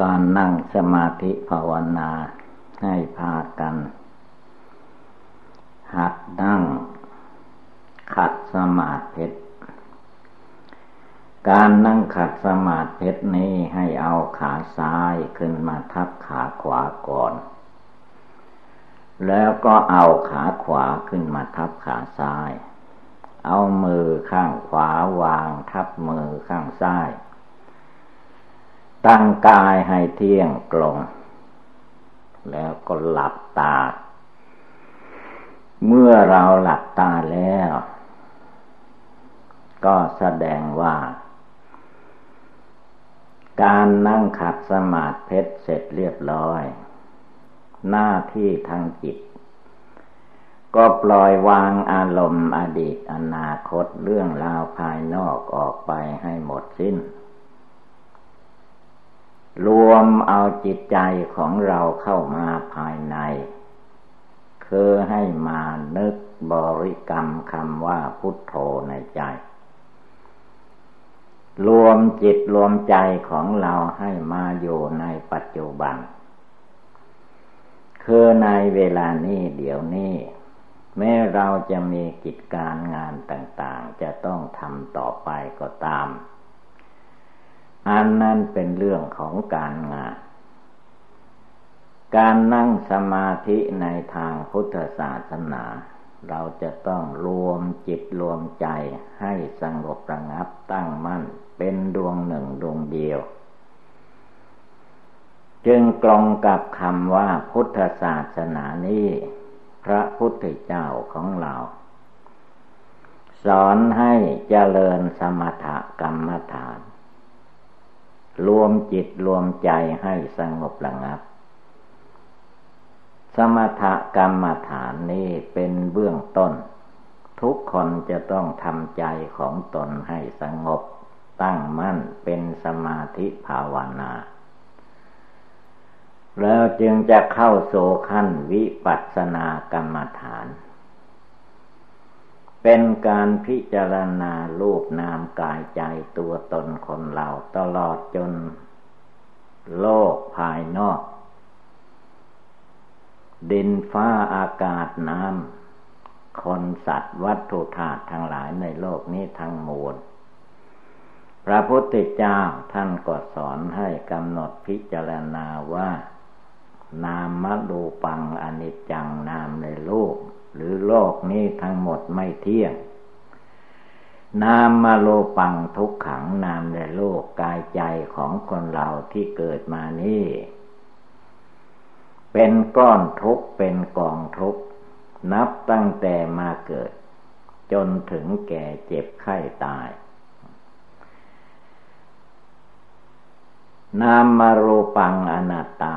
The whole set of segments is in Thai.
การนั่งสมาธิภาวนาให้พากัน หัดนั่ง ขัดสมาธิการนั่งขัดสมาธินี้ให้เอาขาซ้ายขึ้นมาทับขาขวาก่อน แล้วก็เอาขาขวาขึ้นมาทับขาซ้าย เอามือข้างขวาวางทับมือข้างซ้าย ตั้งกายให้เที่ยงตรง แล้วก็หลับตา เมื่อเราหลับตาแล้ว ก็แสดงว่า การนั่งขัดสมาธิเสร็จเรียบร้อย หน้าที่ทางจิต ก็ปล่อยวางอารมณ์อดีตอนาคตเรื่องราวภายนอกออกไปให้หมดสิ้น รวมเอาจิตใจของเราเข้ามาภายใน คือให้มานึกบริกรรมคำว่าพุทโธในใจ รวมจิตรวมใจของเราให้มาอยู่ในปัจจุบัน คือในเวลานี้เดี๋ยวนี้ แม้เราจะมีกิจการงานต่างๆ จะต้องทำต่อไปก็ตาม อันนั้นเป็นเรื่องของการงาน การนั่งสมาธิในทางพุทธศาสนา เราจะต้องรวมจิตรวมใจให้สงบระงับตั้งมั่น เป็นดวงหนึ่งดวงเดียว จึงกลงกับคำว่าพุทธศาสนานี้ พระพุทธเจ้าของเราสอนให้เจริญสมถกรรมฐาน รวมจิตรวมใจให้สงบระงับ สมถกรรมฐานนี้เป็นเบื้องต้น ทุกคนจะต้องทำใจของตนให้สงบ ตั้งมั่นเป็นสมาธิภาวนา แล้วจึงจะเข้าโสขั้นวิปัสสนากรรมฐาน เป็นการพิจารณารูปนามกายใจตัวตนคนเราตลอดจนโลกภายนอก ดินฟ้าอากาศน้ำคนสัตว์วัตถุธาตุทั้งหลายในโลกนี้ทั้งมวลพระพุทธเจ้าท่านก็สอนให้กำหนดพิจารณาว่า นามมดูปังอนิจจังนามในโลก หรือโลกนี้ทั้งหมดไม่เที่ยง นามมาโลปังทุกขังนามในโลกกายใจของคนเราที่เกิดมานี่เป็นก้อนทุกเป็นกองทุกนับตั้งแต่มาเกิด จนถึงแก่เจ็บไข้ตาย นามมารูปังอนัตตา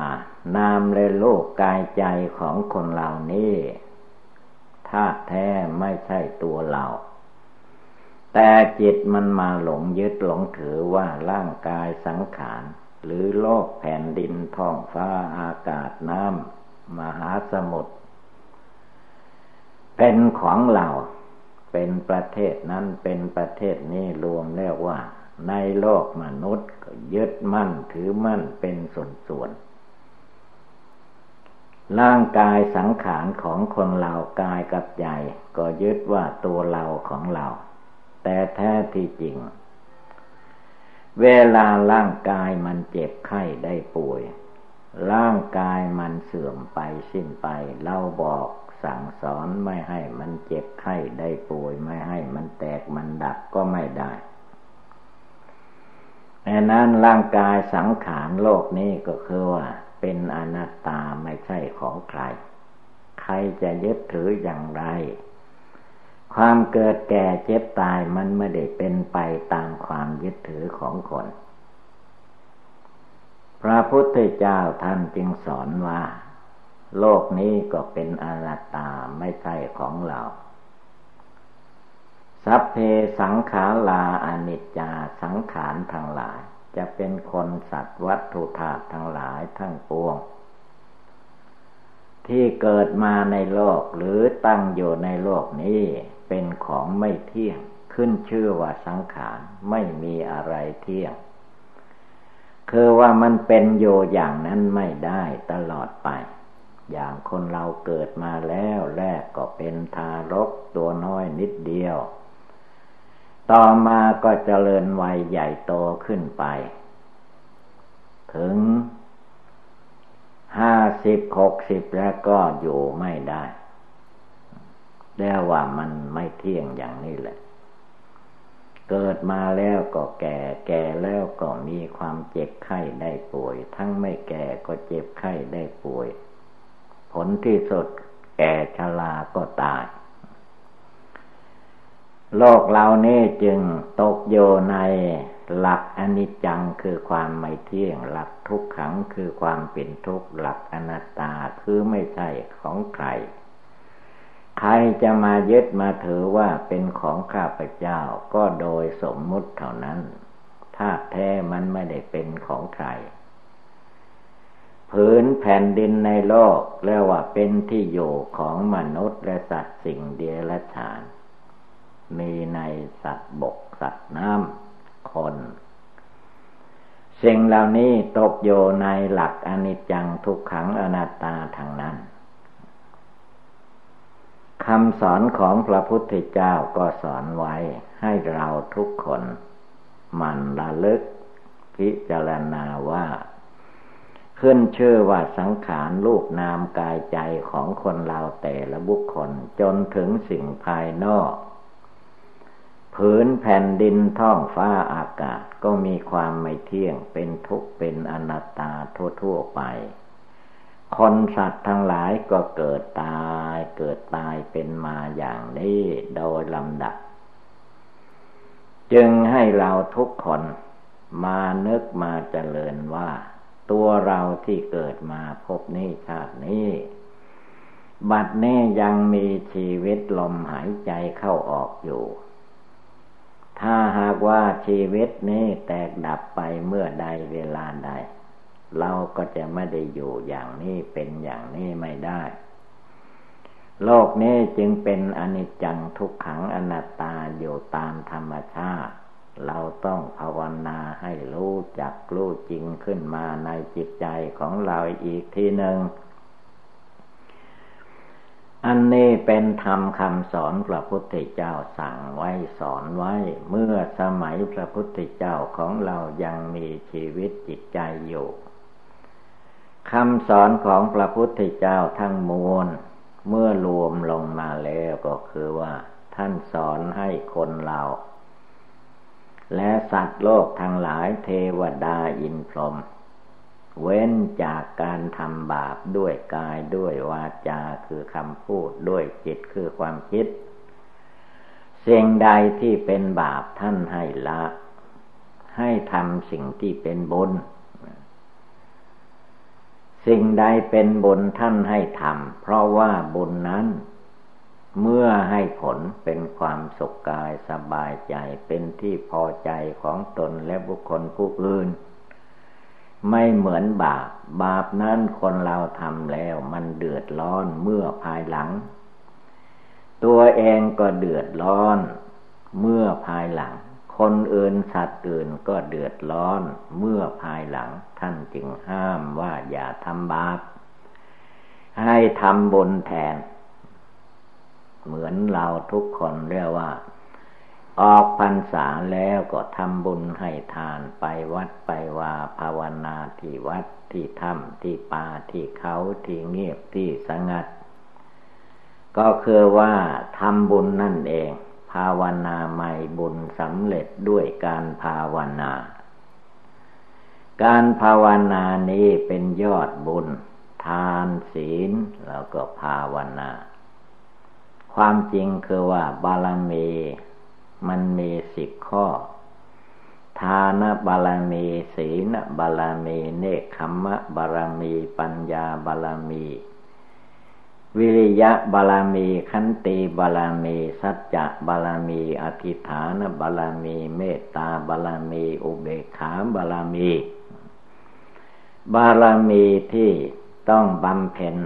นามในโลกกายใจของคนเหล่านี้ ธาตุแท้ไม่ใช่ตัวเรา แต่จิตมันมาหลงยึดหลงถือว่าร่างกายสังขาร หรือโลกแผ่นดินท้องฟ้าอากาศน้ำมหาสมุทรเป็นของเราเป็นประเทศนั้นเป็นประเทศนี้รวมแล้วว่า ในโลกมนุษย์ก็ยึดมั่นถือมั่นเป็นส่วนๆ ร่างกายสังขารของคนเรากายกับใจ ก็ยึดว่าตัวเราของเรา แต่แท้ที่จริง เวลาร่างกายมันเจ็บไข้ได้ป่วย ร่างกายมันเสื่อมไปสิ้นไป เราบอกสั่งสอนไม่ให้มันเจ็บไข้ได้ป่วย ไม่ให้มันแตกมันดับก็ไม่ได้ดังนั้นร่างกายสังขารโลกนี้ก็คือว่า เป็นอนัตตาไม่ใช่ของใคร ใครจะยึดถืออย่างไร ความเกิดแก่เจ็บตายมันไม่ได้เป็นไปตามความยึดถือของคน พระพุทธเจ้าท่านจึงสอนว่า โลกนี้ก็เป็นอนัตตาไม่ใช่ของเราสัพเพสังขาราอนิจจาสังขารทั้งหลาย จะเป็นคนสัตว์วัตถุธาตุทั้งหลายทั้งปวง ที่เกิดมาในโลกหรือตั้งอยู่ในโลกนี้ เป็นของไม่เที่ยงขึ้นชื่อว่าสังขารไม่มีอะไรเที่ยง คือว่ามันเป็นโยอย่างนั้นไม่ได้ตลอดไป อย่างคนเราเกิดมาแล้วแรกก็เป็นทารกตัวน้อยนิดเดียว ต่อมาก็เจริญวัยใหญ่โตขึ้นไป ถึงห้าสิบหกสิบแล้วก็อยู่ไม่ได้เรียกว่ามันไม่เที่ยงอย่างนี้แหละ เกิดมาแล้วก็แก่ แก่แล้วก็มีความเจ็บไข้ได้ป่วย ทั้งไม่แก่ก็เจ็บไข้ได้ป่วย ผลที่สุดแก่ชราก็ตาย โลกเรานี้จึงตกโยในหลักอนิจจังคือความไม่เที่ยง หลักทุกขังคือความเป็นทุกข์หลักอนัตตาคือไม่ใช่ของใคร ใครจะมายึดมาถือว่าเป็นของข้าพเจ้าก็โดยสมมุติเท่านั้นถ้าแท้มันไม่ได้เป็นของใครผืนแผ่นดินในโลกเรียกว่าเป็นที่อยู่ของมนุษย์และสัตว์สิ่งเดียรฉาน มีในสัตว์บกสัตว์น้ำคน สิ่งเหล่านี้ตกโยในหลักอนิจจังทุกขังอนัตตาทางนั้นคำสอนของพระพุทธเจ้าก็สอนไว้ให้เราทุกคน มันระลึกพิจารณาว่า ขึ้นเชื่อว่าสังขารรูปนามกายใจของคนเราแต่ละบุคคลจนถึงสิ่งภายนอก ผืนแผ่นดินท้องฟ้าอากาศก็มีความไม่เที่ยงเป็นทุกข์เป็นอนัตตาทั่ว ๆ ไป คนสัตว์ทั้งหลายก็เกิดตายเกิดตายเป็นมาอย่างนี้โดยลำดับ จึงให้เราทุกคนมานึกมาเจริญว่า ตัวเราที่เกิดมาพบนี้ชาตินี้บัดนี้ยังมีชีวิตลมหายใจเข้าออกอยู่ ถ้าหากว่าชีวิตนี้แตกดับไปเมื่อใดเวลาใด เราก็จะไม่ได้อยู่อย่างนี้เป็นอย่างนี้ไม่ได้ โลกนี้จึงเป็นอนิจจังทุกขังอนัตตาอยู่ตามธรรมชาติ เราต้องภาวนาให้รู้จักรู้จริงขึ้นมาในจิตใจของเราอีกทีหนึ่ง อันนี้เป็นธรรมคำสอนพระพุทธเจ้าสั่งไว้สอนไว้ เมื่อสมัยพระพุทธเจ้าของเรายังมีชีวิตจิตใจอยู่คำสอนของพระพุทธเจ้าทั้งมวลเมื่อรวมลงมาแล้วก็คือว่า ท่านสอนให้คนเรา และสัตว์โลกทั้งหลายเทวดาอินพรหม เว้นจากการทำบาปด้วยกายด้วยวาจาคือคำพูดด้วยจิตคือความคิด สิ่งใดที่เป็นบาปท่านให้ละ ให้ทำสิ่งที่เป็นบุญ สิ่งใดเป็นบุญท่านให้ทำเพราะว่าบุญนั้นเมื่อให้ผลเป็นความสุขกายสบายใจเป็นที่พอใจของตนและบุคคลผู้อื่น ไม่เหมือนบาป บาปนั้นคนเราทำแล้วมันเดือดร้อนเมื่อภายหลัง ตัวเองก็เดือดร้อนเมื่อภายหลัง คนอื่นสัตว์อื่นก็เดือดร้อนเมื่อภายหลัง ท่านจึงห้ามว่าอย่าทำบาป ให้ทำบุญแทน เหมือนเราทุกคนเรียกว่า ออกพรรษาแล้วก็ทำบุญให้ทานไปวัดไปว่าภาวนาที่วัดที่ถ้ำที่ป่าที่เขาที่เงียบที่สงัด ก็คือว่าทำบุญนั่นเอง ภาวนาใหม่บุญสำเร็จด้วยการภาวนา การภาวนานี้เป็นยอดบุญ ทานศีลแล้วก็ภาวนา ความจริงคือว่าบารมี มันมีสิบข้อ ทานบารมีศีลบารมี เนคขมะบารมี ปัญญาบารมี วิริยะบาลามี ขันติบาลามี สัจจะบาลามี อธิฐานบาลามี เมตตาบาลามี อุเบกขาบาลามี บาลามีที่ต้องบำเพ็ญ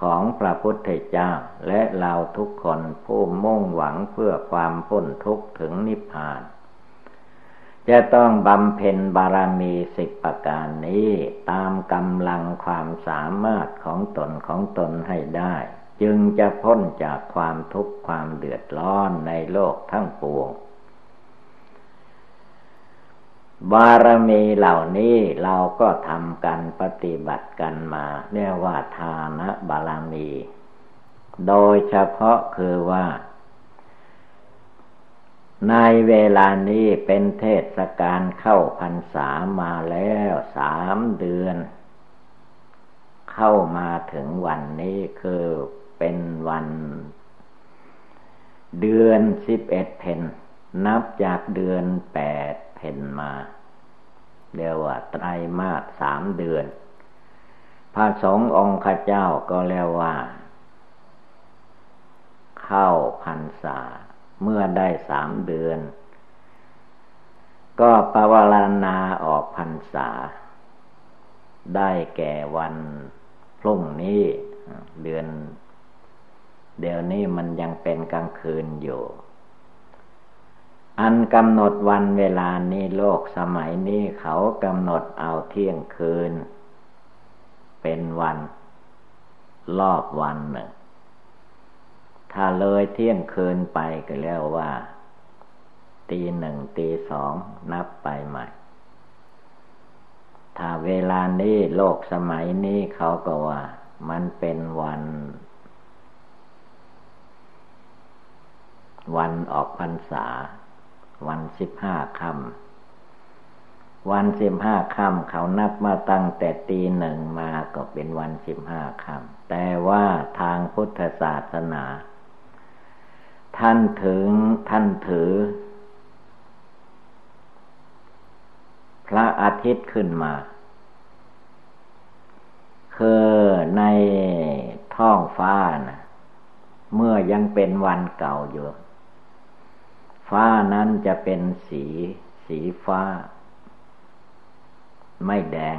ของพระพุทธเจ้าและเราทุกคนผู้มุ่งหวังเพื่อความพ้นทุกข์ถึงนิพพาน จะต้องบำเพ็ญบารมีสิบประการนี้ตามกำลังความสามารถของตนของตนให้ได้ จึงจะพ้นจากความทุกข์ความเดือดร้อนในโลกทั้งปวง บารมีเหล่านี้เราก็ทำกันปฏิบัติกันมา เรียกว่าทานะบารมี โดยเฉพาะคือว่า ในเวลานี้เป็นเทศกาลเข้าพรรษามาแล้วสามเดือน เข้ามาถึงวันนี้คือเป็นวันเดือนสิบเอ็ดเพนนับจากเดือนแปด เพนมาเรียกว่าไตรมาสสามเดือน พระสงฆ์องค์ข้าเจ้าก็เรียกว่า เข้าพรรษา เมื่อได้สามเดือน ก็ปวารณาออกพรรษา ได้แก่วันพรุ่งนี้เดือน เดี๋ยวนี้มันยังเป็นกลางคืนอยู่ อันกำหนดวันเวลานี้โลกสมัยนี้เขากำหนดเอาเที่ยงคืน เป็นวัน รอบวันหนึ่ง ถ้าเลยเที่ยงคืนไปก็แล้วว่า ตีหนึ่งตีสองนับไปใหม่ ถ้าเวลานี้โลกสมัยนี้เขาก็ว่า มันเป็นวันวันออกพรรษา วันสิบห้าค่ำวันสิบห้าค่ำเขานับมาตั้งแต่ตีหนึ่งมาก็เป็นวันสิบห้าค่ำแต่ว่าทางพุทธศาสนา ท่านถึงท่านถือ พระอาทิตย์ขึ้นมาคือในท้องฟ้านะเมื่อยังเป็นวันเก่าอยู่ ฟ้านั้นจะเป็นสี สีฟ้า ไม่แดง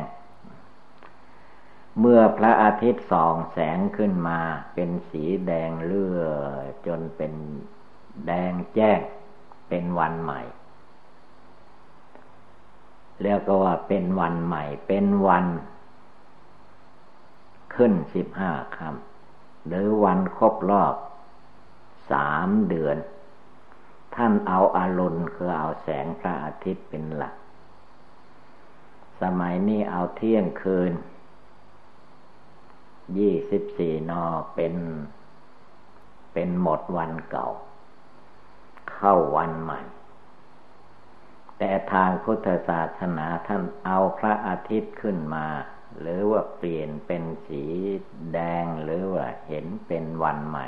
เมื่อพระอาทิตย์ส่องแสงขึ้นมา เป็นสีแดงเลือจนเป็นแดงแจ้ง เป็นวันใหม่เรียกว่าเป็นวันใหม่ เป็นวัน ขึ้นสิบห้าคำหรือวันครบรอบสามเดือน ท่านเอาอารุณคือเอาแสงพระอาทิตย์เป็นหลัก สมัยนี้เอาเที่ยงคืน ยี่สิบสี่นอเป็น เป็นหมดวันเก่า เข้าวันใหม่ แต่ทางพุทธศาสนาท่านเอาพระอาทิตย์ขึ้นมา หรือว่าเปลี่ยนเป็นสีแดงหรือว่าเห็นเป็นวันใหม่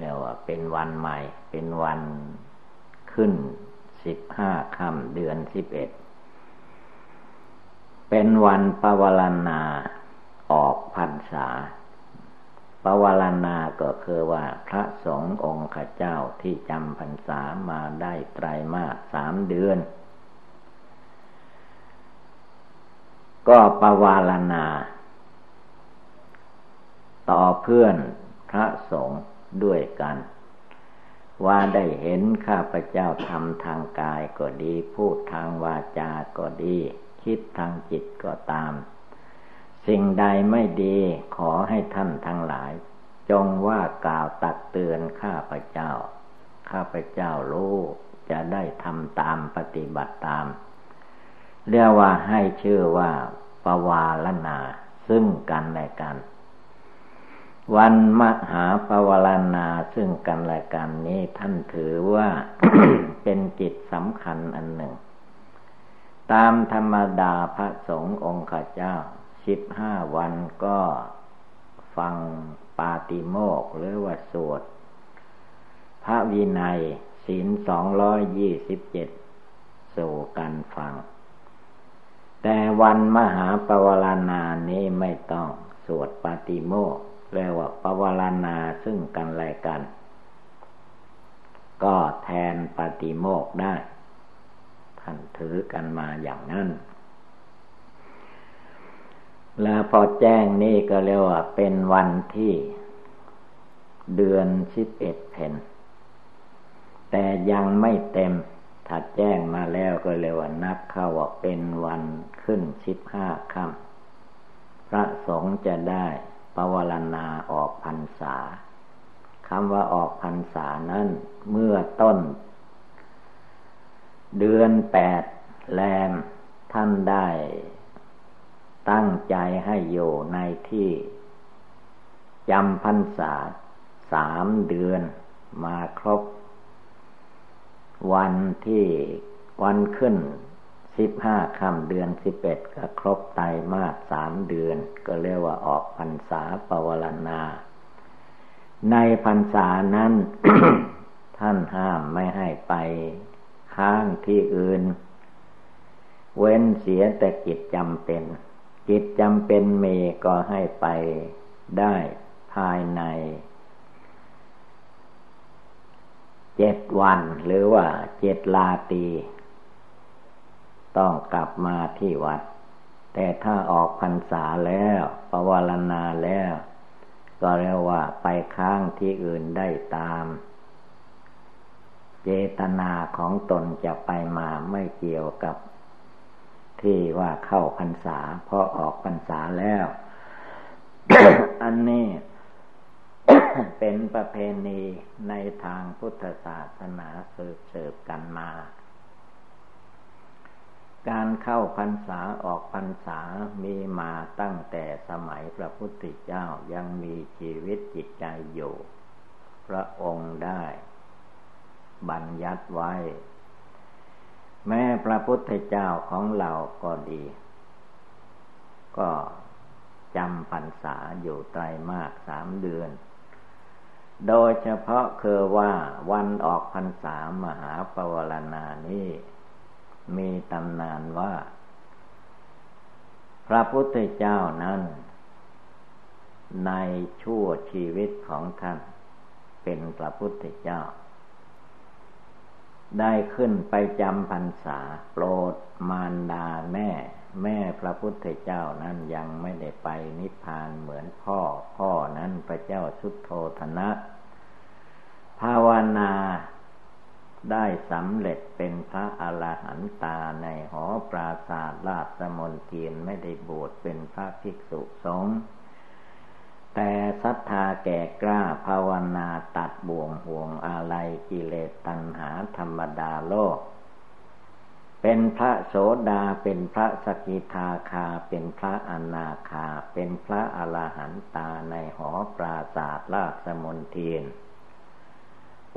เรียกว่าเป็นวันใหม่ เป็นวันขึ้นสิบห้าค่ำเดือนสิบเอ็ด เป็นวันปวารณาออกพรรษาปวารณาก็คือว่าพระสงฆ์องค์ข้าเจ้าที่จำพรรษามาได้ไตรมาสสามเดือน ก็ปวารณา ต่อเพื่อนพระสงฆ์ ด้วยกัน ว่าได้เห็นข้าพเจ้าทำทางกายก็ดี พูดทางวาจาก็ดี คิดทางจิตก็ตาม สิ่งใดไม่ดีขอให้ท่านทั้งหลาย จงว่ากล่าวตักเตือนข้าพเจ้า ข้าพเจ้ารู้จะได้ทำตามปฏิบัติตาม เรียกว่าให้ชื่อว่าปวารณาซึ่งกันและกัน วันมหาปวารณาซึ่งกันและกันนี้ท่านถือว่าเป็นกิจสำคัญอันหนึ่ง ตามธรรมดาพระสงฆ์องค์ข้าเจ้าสิบห้าวันก็ฟังปาติโมกหรือว่าสวด พระวินัยศีลสองร้อยยี่สิบเจ็ดสู่กันฟัง แต่วันมหาปวารณานี้ไม่ต้องสวดปาติโมก เรียกว่าปวารณาซึ่งกันและกัน ก็แทนปาติโมกได้ ท่านถือกันมาอย่างนั้น แล้วพอแจ้งนี่ก็เรียกว่าเป็นวันที่เดือนสิบเอ็ดเพนแต่ยังไม่เต็ม ถ้าแจ้งมาแล้วก็เรียกว่านับเข้าว่าเป็นวันขึ้นสิบห้าค่ำพระสงฆ์จะได้ วารณาออกพรรษาคำว่าออกพรรษานั้นเมื่อต้น เดือนแปดแรมท่านได้ ตั้งใจให้อยู่ในที่จำพรรษาสามเดือนมาครบ วันที่วันขึ้น สิบห้าคำเดือนสิบเอ็ดก็ครบไตมาสสามเดือน ก็เรียกว่าออกพรรษาปวารณา ในพรรษานั้น ท่านห้ามไม่ให้ไปค้างที่อื่น เว้นเสียแต่กิจจำเป็น กิจจำเป็นเมก็ให้ไปได้ภายในเจ็ดวันหรือว่าเจ็ดลาตี ต้องกลับมาที่วัด แต่ถ้าออกพรรษาแล้วปวารณาแล้ว ก็เรียกว่าไปค้างที่อื่นได้ตาม เจตนาของตนจะไปมาไม่เกี่ยวกับ ที่ว่าเข้าพรรษาเพราะออกพรรษาแล้ว อันนี้เป็นประเพณีในทางพุทธศาสนาสืบเสืบกันมา การเข้าพรรษาออกพรรษามีมาตั้งแต่สมัยพระพุทธเจ้ายังมีชีวิตจิตใจอยู่ พระองค์ได้ บัญญัติไว้ แม้พระพุทธเจ้าของเราก็ดี ก็จำพรรษาอยู่ไตรมาสสามเดือน โดยเฉพาะคือว่าวันออกพรรษามหาปวารณานี้ มีตำนานว่า พระพุทธเจ้านั้น ในชั่วชีวิตของท่าน เป็นพระพุทธเจ้า ได้ขึ้นไปจำพรรษาโปรดมารดาแม่ แม่พระพุทธเจ้านั้นยังไม่ได้ไปนิพพานเหมือนพ่อ พ่อนั้นพระเจ้าสุดโทธนะภาวนา ได้สำเร็จเป็นพระอรหันตาในหอปราศาสราชมนเทียนไม่ได้บวชเป็นพระภิกษุสงฆ์แต่ศรัทธาแก่กล้าภาวนาตัดบ่วงห่วงอะไรกิเลสตัณหาธรรมดาโลก เป็นพระโสดาเป็นพระสกิทาคาเป็นพระอนาคา เป็นพระอรหันตาในหอปราศาสราชมนเทียน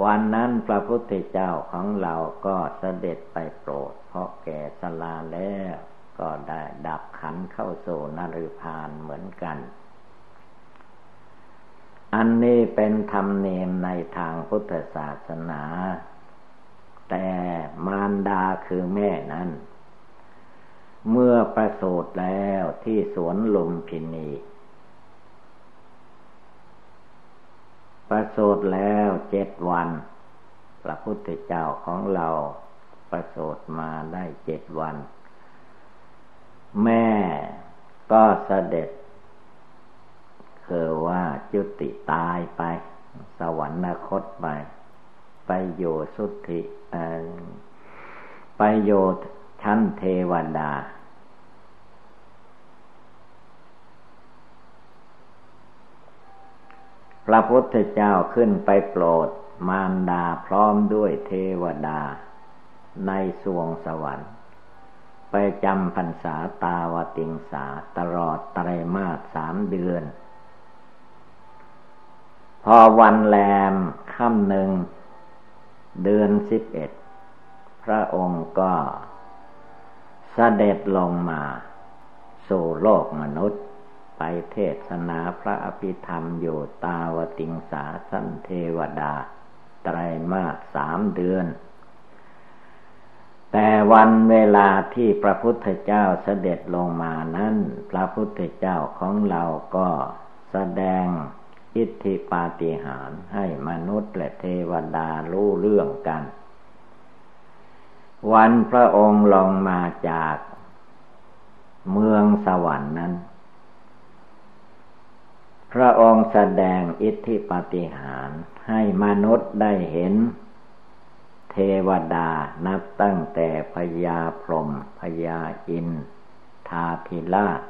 วันนั้นพระพุทธเจ้าของเราก็เสด็จไปโปรด เพราะแก่สลาแล้ว ก็ได้ดับขันเข้าโซนริพานเหมือนกัน อันนี้เป็นธรรมเนียมในทางพุทธศาสนา แต่มารดาคือแม่นั้น เมื่อประสูติแล้วที่สวนลุมพินี ประสูติแล้วเจ็ดวัน พระพุทธเจ้าของเราประสูติมาได้เจ็ดวัน แม่ก็เสด็จคือว่าจุติตายไป สวรรคตไป ไปโยสุทธิไปโยชั้นเทวดา พระพุทธเจ้าขึ้นไปโปรด มารดาพร้อมด้วยเทวดา ในสวงสวรรค์ ไปจำพรรษาตาวติงสาตลอดไตรมาสสามเดือน พอวันแรมค่ำหนึ่ง เดือนสิบเอ็ด พระองค์ก็เสด็จลงมา สู่โลกมนุษย์ ไปเทศนาพระอภิธรรมอยู่ตาวติงสาสันเทวดา ไตรมาสสามเดือน แต่วันเวลาที่พระพุทธเจ้าเสด็จลงมานั้น พระพุทธเจ้าของเราก็แสดงอิทธิปาฏิหาริย์ให้มนุษย์และเทวดารู้เรื่องกัน วันพระองค์ลงมาจากเมืองสวรรค์นั้น พระองค์แสดงอิทธิปฏิหารให้มนุษย์ได้เห็น เทวดานับตั้งแต่พญาพรหมพญาอินทาธิราช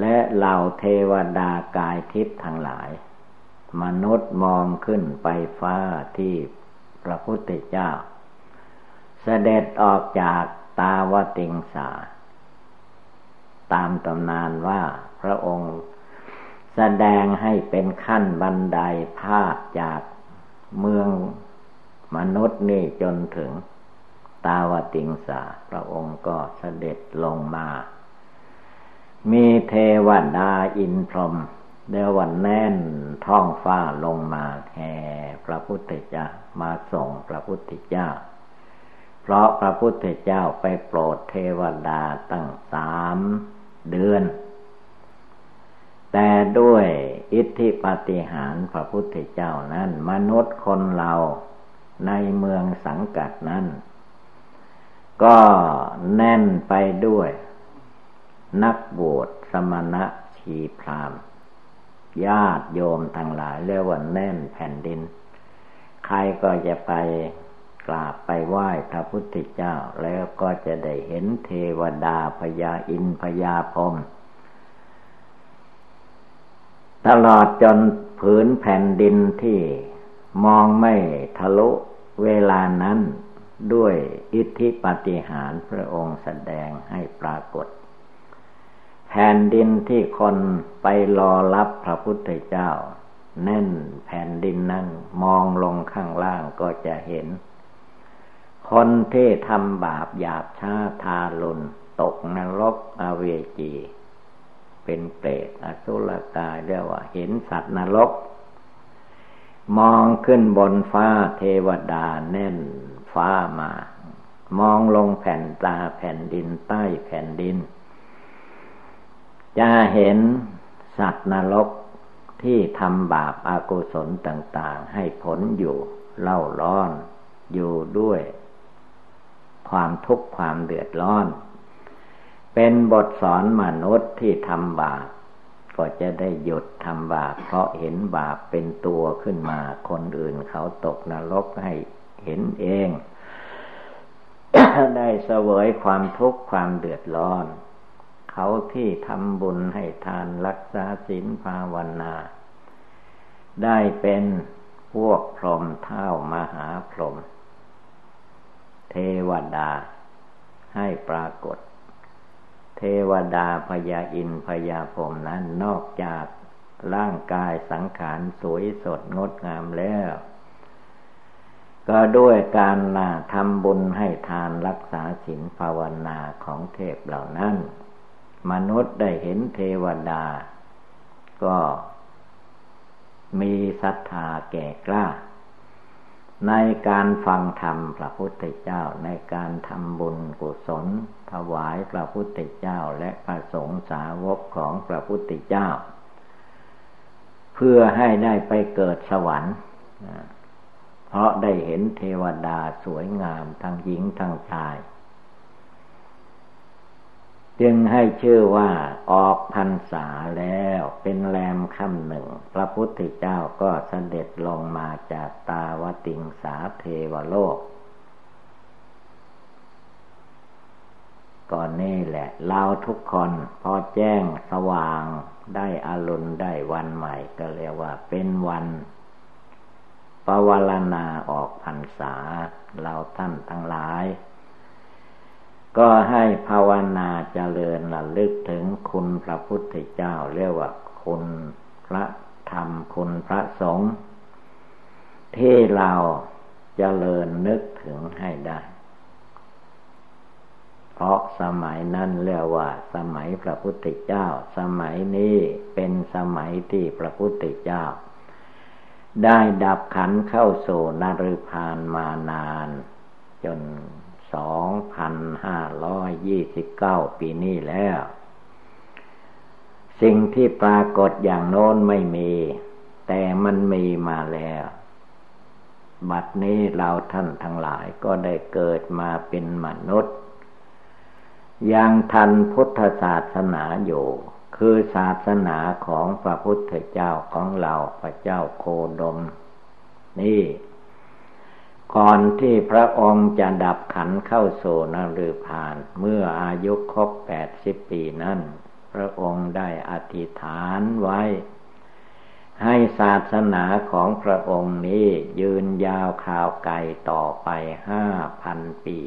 และเหล่าเทวดากายทิพย์ทั้งหลาย มนุษย์มองขึ้นไปฟ้าที่พระพุทธเจ้า เสด็จออกจากตาวติงสา ตามตำนานว่าพระองค์ แสดงให้เป็นขั้นบันไดพาดจากเมืองมนุษย์นี่จนถึงตาวติงสา พระองค์ก็เสด็จลงมา มีเทวดาอินพรหมเดวันแน่นท้องฟ้าลงมาแห่พระพุทธเจ้ามาส่งพระพุทธเจ้า เพราะพระพุทธเจ้าไปโปรดเทวดาตั้งสามเดือน แต่ด้วยอิทธิปฏิหารพระพุทธเจ้านั้น มนุษย์คนเราในเมืองสังกัดนั้น ก็แน่นไปด้วย นักบวชสมณะชีพรามญาติโยมทั้งหลายเรียกว่าแน่นแผ่นดิน ใครก็จะไปกราบไปไหว้พระพุทธเจ้า แล้วก็จะได้เห็นเทวดาพญาอินพญาพรม ตลอดจนผืนแผ่นดินที่มองไม่ทะลุเวลานั้นด้วยอิทธิปฏิหารพระองค์แสดงให้ปรากฏ แผ่นดินที่คนไปรอรับพระพุทธเจ้า แน่นแผ่นดินนั้นมองลงข้างล่างก็จะเห็น คนที่ทำบาปหยาบช้าทารุณตกนรกอเวจี เป็นเปรตอสุรกายเรียกว่า เห็นสัตว์นรก มองขึ้นบนฟ้าเทวดาแน่นฟ้ามา มองลงแผ่นตาแผ่นดินใต้แผ่นดิน จะเห็นสัตว์นรกที่ทำบาปอากุศลต่าง ๆ ให้ผลอยู่เล่าร้อนอยู่ด้วย ความทุกข์ความเดือดร้อน เป็นบทสอนมนุษย์ที่ทำบาปก็จะได้หยุดทำบาปเพราะเห็นบาปเป็นตัวขึ้นมา คนอื่นเขาตกนรกให้เห็นเอง ได้เสวยความทุกข์ความเดือดร้อน เขาที่ทำบุญให้ทานรักษาศีลภาวนา ได้เป็นพวกพรหมเท่ามหาพรหมเทวดาให้ปรากฏ วดาพญาอินพญาพรมนั้นนอกจากร่างกายสังขารสวยสดงดงามแล้ว ก็ด้วยการนาทำบุญให้ทานรักษาศีลภาวนาของเทพเหล่านั้น มนุษย์ได้เห็นเทวดา ก็มีศรัทธาแก่กล้า ในการฟังธรรมพระพุทธเจ้าในการทำบุญกุศล ถวายพระพุทธเจ้าและพระสงฆ์สาวกของพระพุทธเจ้า เพื่อให้ได้ไปเกิดสวรรค์ เพราะได้เห็นเทวดาสวยงามทั้งหญิงทั้งชาย จึงให้ชื่อว่าออกพรรษาแล้วเป็นแรมค่ำหนึ่ง พระพุทธเจ้าก็เสด็จลงมาจากตาวติงสาเทวโลก ก่อนนี้แหละ เราทุกคนพอแจ้งสว่างได้อารุณได้วันใหม่ก็เรียกว่าเป็นวันปวารณาออกพรรษา เราท่านทั้งหลาย ก็ให้ภาวนาเจริญระลึกถึงคุณพระพุทธเจ้า เรียกว่าคุณพระธรรมคุณพระสงฆ์ที่เราเจริญนึกถึงให้ได้ เพราะสมัยนั้นเรียกว่า สมัยพระพุทธเจ้า สมัยนี้เป็นสมัยที่พระพุทธเจ้า ได้ดับขันเข้าสู่นรพานมานาน จน สองพันห้าร้อยยี่สิบเก้าปีนี้แล้ว สิ่งที่ปรากฏอย่างโน้นไม่มี แต่มันมีมาแล้ว บัดนี้เราท่านทั้งหลายก็ได้เกิดมาเป็นมนุษย์ ยังทันพุทธศาสนาอยู่คือศาสนาของพระพุทธเจ้าของเราพระเจ้าโคดม นี่ ก่อนที่พระองค์จะดับขันเข้าโซนฤพาน เมื่ออายุครบแปดสิบปีนั้น พระองค์ได้อธิษฐานไว้ ให้ศาสนาของพระองค์นี้ยืนยาวข่าวไกลต่อไปห้าพันปี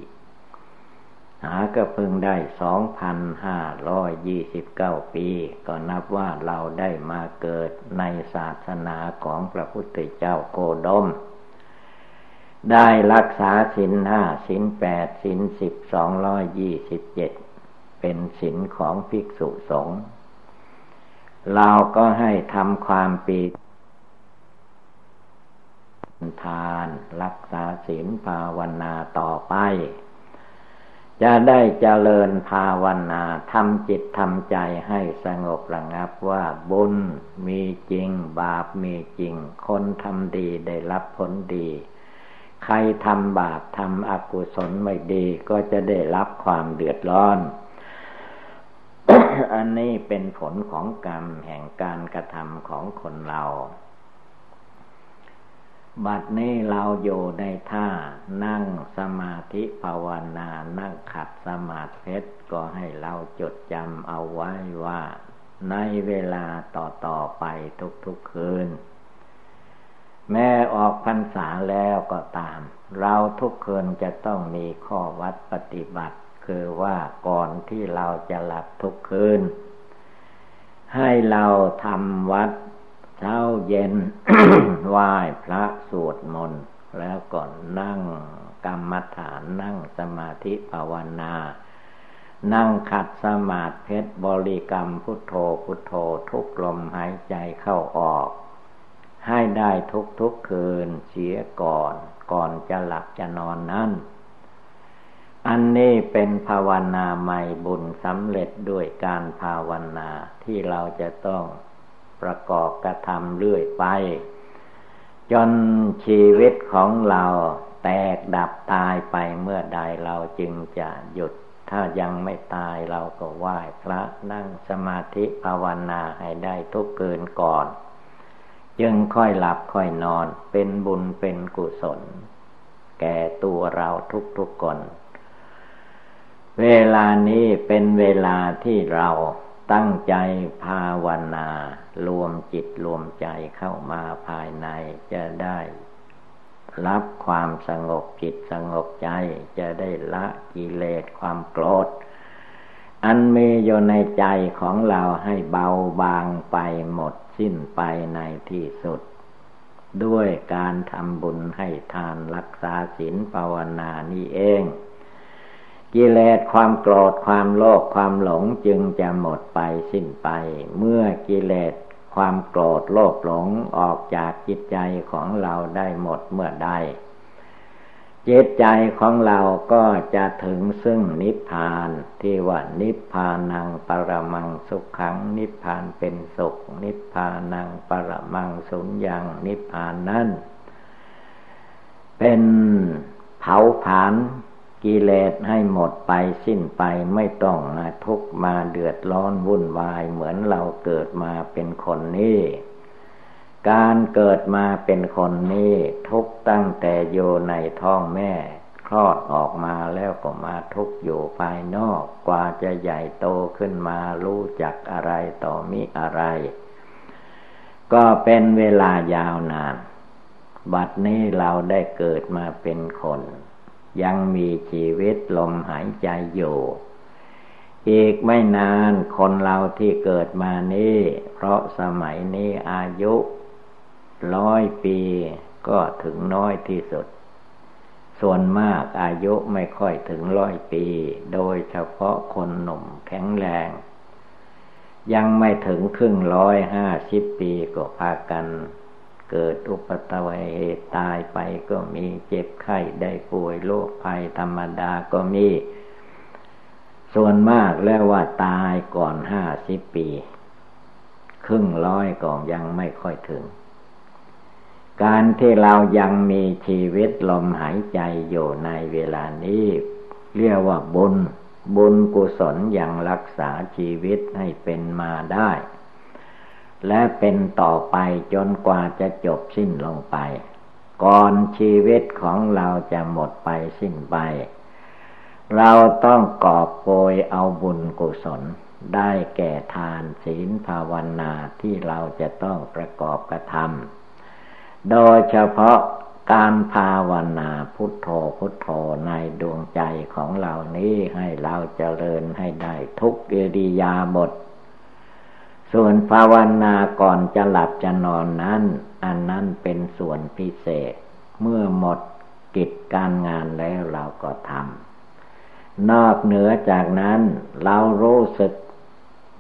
หาก็เพิ่งได้สองพันห้าร้อยยี่สิบเก้าปี ก็นับว่าเราได้มาเกิดในศาสนาของพระพุทธเจ้าโคดม ได้รักษาสินห้าสินแปดสินสิบสองร้อยยี่สิบเจ็ดเป็นสินของภิกษุสงฆ์เราก็ให้ทำความปีทานรักษาศีลภาวนาต่อไป จะได้เจริญภาวนาทำจิตทำใจให้สงบระงับว่าบุญมีจริง บาปมีจริง คนทำดีได้รับผลดี ใครทำบาปทำอกุศลไม่ดี ก็จะได้รับความเดือดร้อน อันนี้เป็นผลของกรรมแห่งการกระทำของคนเรา บัดนี้เราอยู่ในท่านั่งสมาธิภาวนา นั่งขัดสมาธิก็ให้เราจดจำเอาไว้ว่า ในเวลาต่อ ๆ ไปทุก ๆ คืน แม้ออกพรรษาแล้วก็ตาม เราทุกคนจะต้องมีข้อวัดปฏิบัติ คือว่าก่อนที่เราจะหลับทุกคืน ให้เราทำวัดเช้าเย็นไหว้พระสวดมนต์แล้วก่อนนั่งกรรมฐานนั่งสมาธิภาวนา นั่งขัดสมาธิบริกรรมพุทโธพุทโธทุกลมหายใจเข้าออก ให้ได้ทุกทุกคืนเสียก่อนก่อนจะหลับจะนอนนั้น อันนี้เป็นภาวนาใหม่บุญสำเร็จด้วยการภาวนาที่เราจะต้องประกอบกระทำเรื่อยไป จนชีวิตของเราแตกดับตายไปเมื่อใดเราจึงจะหยุด ถ้ายังไม่ตายเราก็ไหว้พระนั่งสมาธิภาวนาให้ได้ทุกเกินก่อน จึงค่อยหลับค่อยนอนเป็นบุญเป็นกุศล แก่ตัวเราทุกๆคน เวลานี้เป็นเวลาที่เราตั้งใจภาวนา รวมจิตรวมใจเข้ามาภายในจะได้ รับความสงบจิตสงบใจจะได้ละกิเลสความโกรธ อันมีอยู่ในใจของเราให้เบาบางไปหมด สิ้นไปในที่สุด ด้วยการทำบุญให้ทานรักษาศีลภาวนานี่เอง กิเลสความโกรธความโลภความหลงจึงจะหมดไปสิ้นไป เมื่อกิเลสความโกรธโลภหลงออกจากจิตใจของเราได้หมดเมื่อใด จิตใจของเราก็จะถึงซึ่งนิพพานที่ว่านิพพานังปรมังสุขขัง นิพพานเป็นสุข นิพพานังปรมังสุญญัง นิพพานนั้นเป็นเผาผลาญกิเลสให้หมดไปสิ้นไปไม่ต้องมาทุกมาเดือดร้อนวุ่นวายเหมือนเราเกิดมาเป็นคนนี้ การเกิดมาเป็นคนนี้ทุกตั้งแต่อยู่ในท้องแม่ คลอดออกมาแล้วก็มาทุกอยู่ภายนอก กว่าจะใหญ่โตขึ้นมารู้จักอะไรต่อมิอะไร ก็เป็นเวลายาวนาน บัดนี้เราได้เกิดมาเป็นคน ยังมีชีวิตลมหายใจอยู่อีกไม่นานคนเราที่เกิดมานี้เพราะสมัยนี้อายุ ร้อยปีก็ถึงน้อยที่สุด ส่วนมากอายุไม่ค่อยถึงร้อยปี โดยเฉพาะคนหนุ่มแข็งแรง ยังไม่ถึงครึ่งร้อยห้าสิบปีก็พากัน เกิดอุปตวัยเหตุตายไปก็มีเจ็บไข้ได้ป่วยโรคภัยธรรมดาก็มี ส่วนมากแล้วว่าตายก่อนห้าสิบปี ครึ่งร้อยก็ยังไม่ค่อยถึง การที่เรายังมีชีวิตลมหายใจอยู่ในเวลานี้ เรียกว่าบุญ บุญกุศลยังรักษาชีวิตให้เป็นมาได้ และเป็นต่อไปจนกว่าจะจบสิ้นลงไป ก่อนชีวิตของเราจะหมดไปสิ้นไป เราต้องกอบโกยเอาบุญกุศลได้แก่ทานศีลภาวนาที่เราจะต้องประกอบกระทำ โดยเฉพาะการภาวนาพุทโธพุทโธในดวงใจของเรานี้ให้เราเจริญให้ได้ทุกอิริยาบถส่วนภาวนาก่อนจะหลับจะนอนนั้น อันนั้นเป็นส่วนพิเศษ เมื่อหมดกิจการงานแล้วเราก็ทำนอกเหนือจากนั้นเรารู้สึก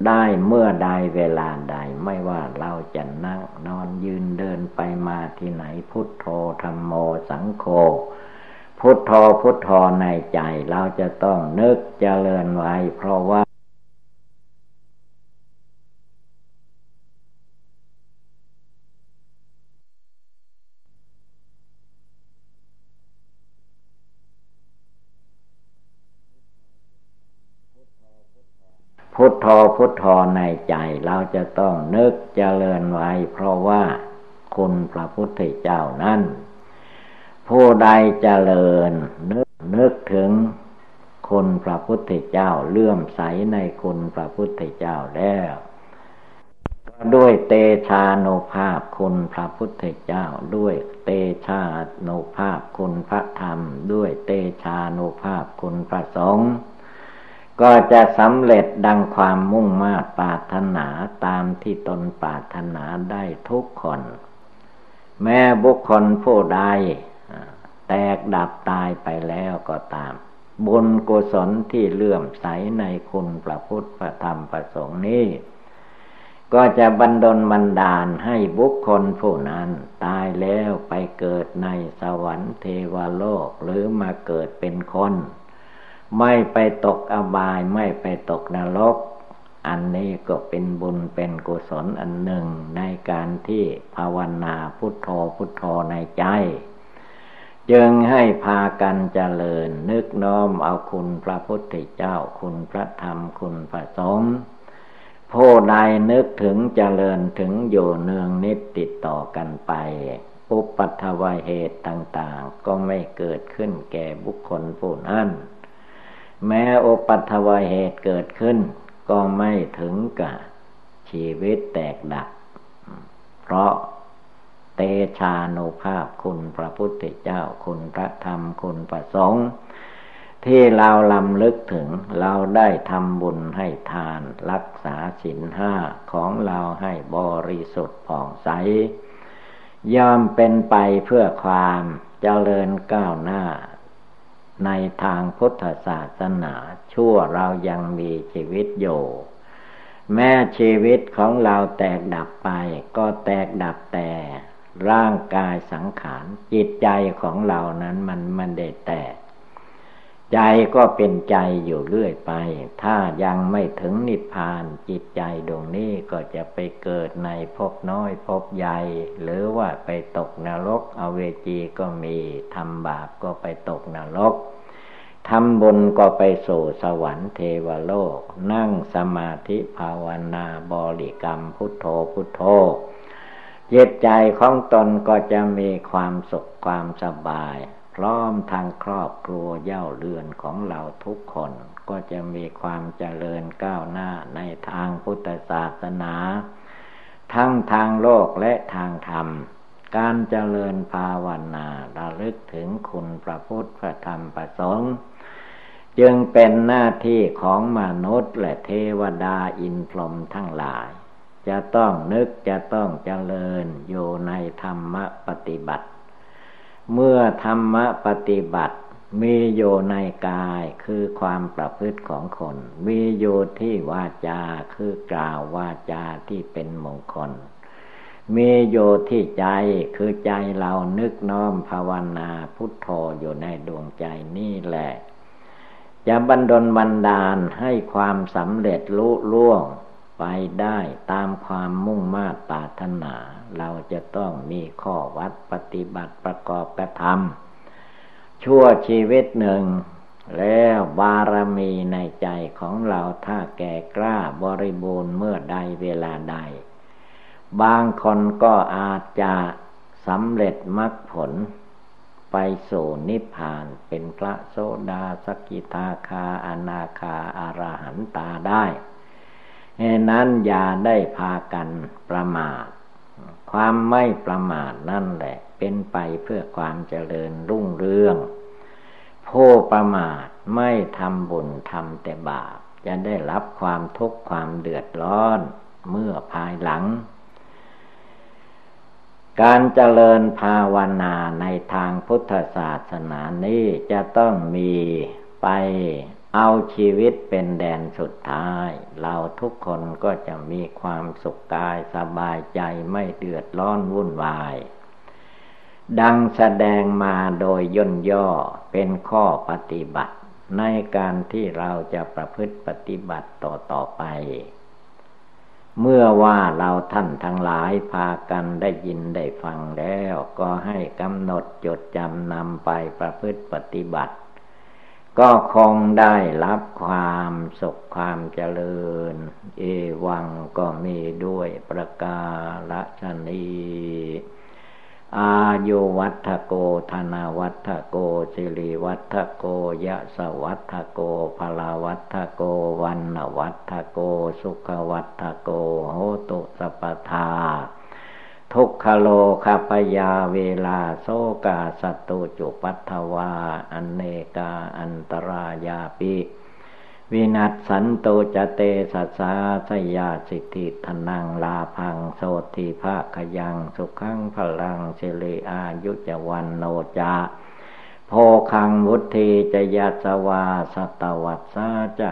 ได้เมื่อใดเวลาใดไม่ว่าเราจะนั่งนอนยืนเดินไปมาที่ไหนพุทโธธรรมโมสังโฆพุทโธพุทโธในใจเราจะต้องนึกเจริญไว้ เพราะว่า พุทโธพุทโธในใจเราจะต้องนึกเจริญไว้ เพราะว่าคุณพระพุทธเจ้านั้นผู้ใดเจริญนึกนึกถึงคุณพระพุทธเจ้าเลื่อมใสในคุณพระพุทธเจ้าแล้วด้วยเตชาโนภาพคุณพระพุทธเจ้า ด้วยเตชาโนภาพคุณพระธรรม ด้วยเตชาโนภาพคุณพระสงฆ์ ก็จะสำเร็จดังความมุ่งมา่ปรารถนาตามที่ตนปรารถนาได้ทุกคน แม้บุคคลผู้ใดแตกดับตายไปแล้วก็ตาม บุญกุศลที่เลื่อมใสในคุณพระพุทธพระธรรมประสงค์นี้ ก็จะบันดลบันดาลให้บุคคลผู้นั้นตายแล้วไปเกิดในสวรรค์เทวโลกหรือมาเกิดเป็นคน ไม่ไปตกอบายไม่ไปตกนรก อันนี้ก็เป็นบุญเป็นกุศลอันหนึ่งในการที่ภาวนาพุทโธพุทโธในใจ จึงให้พากันเจริญ นึกน้อมเอาคุณพระพุทธเจ้าคุณพระธรรมคุณพระสงฆ์ผู้ใดนึกถึงเจริญถึงอยู่เนืองนิดติดต่อกันไป อุปัตวเหตุต่าง ๆ ก็ไม่เกิดขึ้นแก่บุคคลผู้นั้น แม้โอปัตวเหตุเกิดขึ้น ก็ไม่ถึงกับชีวิตแตกดับ เพราะเตชานุภาพคุณพระพุทธเจ้าคุณพระธรรมคุณประสงค์ที่เราลำลึกถึงเราได้ทำบุญให้ทาน รักษาสินห้าของเราให้บริสุทธิ์ผ่องใสยอมเป็นไปเพื่อความเจริญก้าวหน้า ในทางพุทธศาสนา ชั่วเรายังมีชีวิตอยู่ แม้ชีวิตของเราแตกดับไป ก็แตกดับแต่ ร่างกายสังขารจิตใจของเรานั้นมันมันเด็ดแตก ใจก็เป็นใจอยู่เรื่อยไป ถ้ายังไม่ถึงนิพพานจิตใจดวงนี้ก็จะไปเกิดในภพน้อยภพใหญ่ หรือว่าไปตกนรกอเวจีก็มีทำบาปก็ไปตกนรกทำบุญก็ไปสู่สวรรค์เทวโลก นั่งสมาธิภาวนาบริกรรมพุทโธพุทโธจิตใจของตนก็จะมีความสุขความสบาย พร้อมทางครอบครัวเย่าเรือนของเราทุกคนก็จะมีความเจริญก้าวหน้าในทางพุทธศาสนา ทั้งทางโลกและทางธรรม การเจริญภาวนาระลึกถึงคุณพระพุทธพระธรรมประสงค์จึงเป็นหน้าที่ของมนุษย์และเทวดาอินพรหมทั้งหลาย จะต้องนึกจะต้องเจริญอยู่ในธรรมปฏิบัติ เมื่อธรรมปฏิบัติ มีอยู่ในกายคือความประพฤติของคน มีอยู่ที่วาจาคือกล่าววาจาที่เป็นมงคล มีอยู่ที่ใจคือใจเรานึกน้อมภาวนาพุทโธอยู่ในดวงใจนี่แหละ จะบันดลบันดาลให้ความสำเร็จลุล่วงไปได้ตามความมุ่งมา่ปรารถนา เราจะต้องมีข้อวัดปฏิบัติประกอบกระทำชั่วชีวิตหนึ่ง แล้วบารมีในใจของเราถ้าแก่กล้าบริบูรณ์เมื่อใดเวลาใด บางคนก็อาจจะสำเร็จมรรคผลไปสู่นิพพานเป็นพระโสดาสกิทาคาอนาคาอารหันตาได้เหนั้นอย่าได้พากันประมาท ความไม่ประมาทนั่นแหละ เป็นไปเพื่อความเจริญรุ่งเรืองผู้ประมาทไม่ทำบุญทำแต่บาป จะได้รับความทุกข์ความเดือดร้อนเมื่อภายหลัง การเจริญภาวนาในทางพุทธศาสนานี้จะต้องมีไป เอาชีวิตเป็นแดนสุดท้าย เราทุกคนก็จะมีความสุขกายสบายใจไม่เดือดร้อนวุ่นวาย ดังแสดงมาโดยย่นย่อเป็นข้อปฏิบัติ ในการที่เราจะประพฤติปฏิบัติต่อต่อไป เมื่อว่าเราท่านทั้งหลายพากันได้ยินได้ฟังแล้ว ก็ให้กำหนดจดจำนำไปประพฤติปฏิบัติ ก็คงได้รับความสุขความเจริญ เอวังก็มีด้วยประกาศนีอายุวัฒโกธนาวัฒโกสิริวัฒโกยะสวัฒโกภลาวัฒโกวันวัฒโก สุขวัฒโกโหตุสปทา ทุกขโลคาปยาเวลาโซกาสตุจุปัทวา อันเนกาอันตรายาปิวินัสสันโตจเตสัสาสยาสิทธิธนังลาพังโสติภาคยังสุขังพลังเชเลอายุจวันโนจาโพคังวุธีจยัสวาสตวัสสาจะ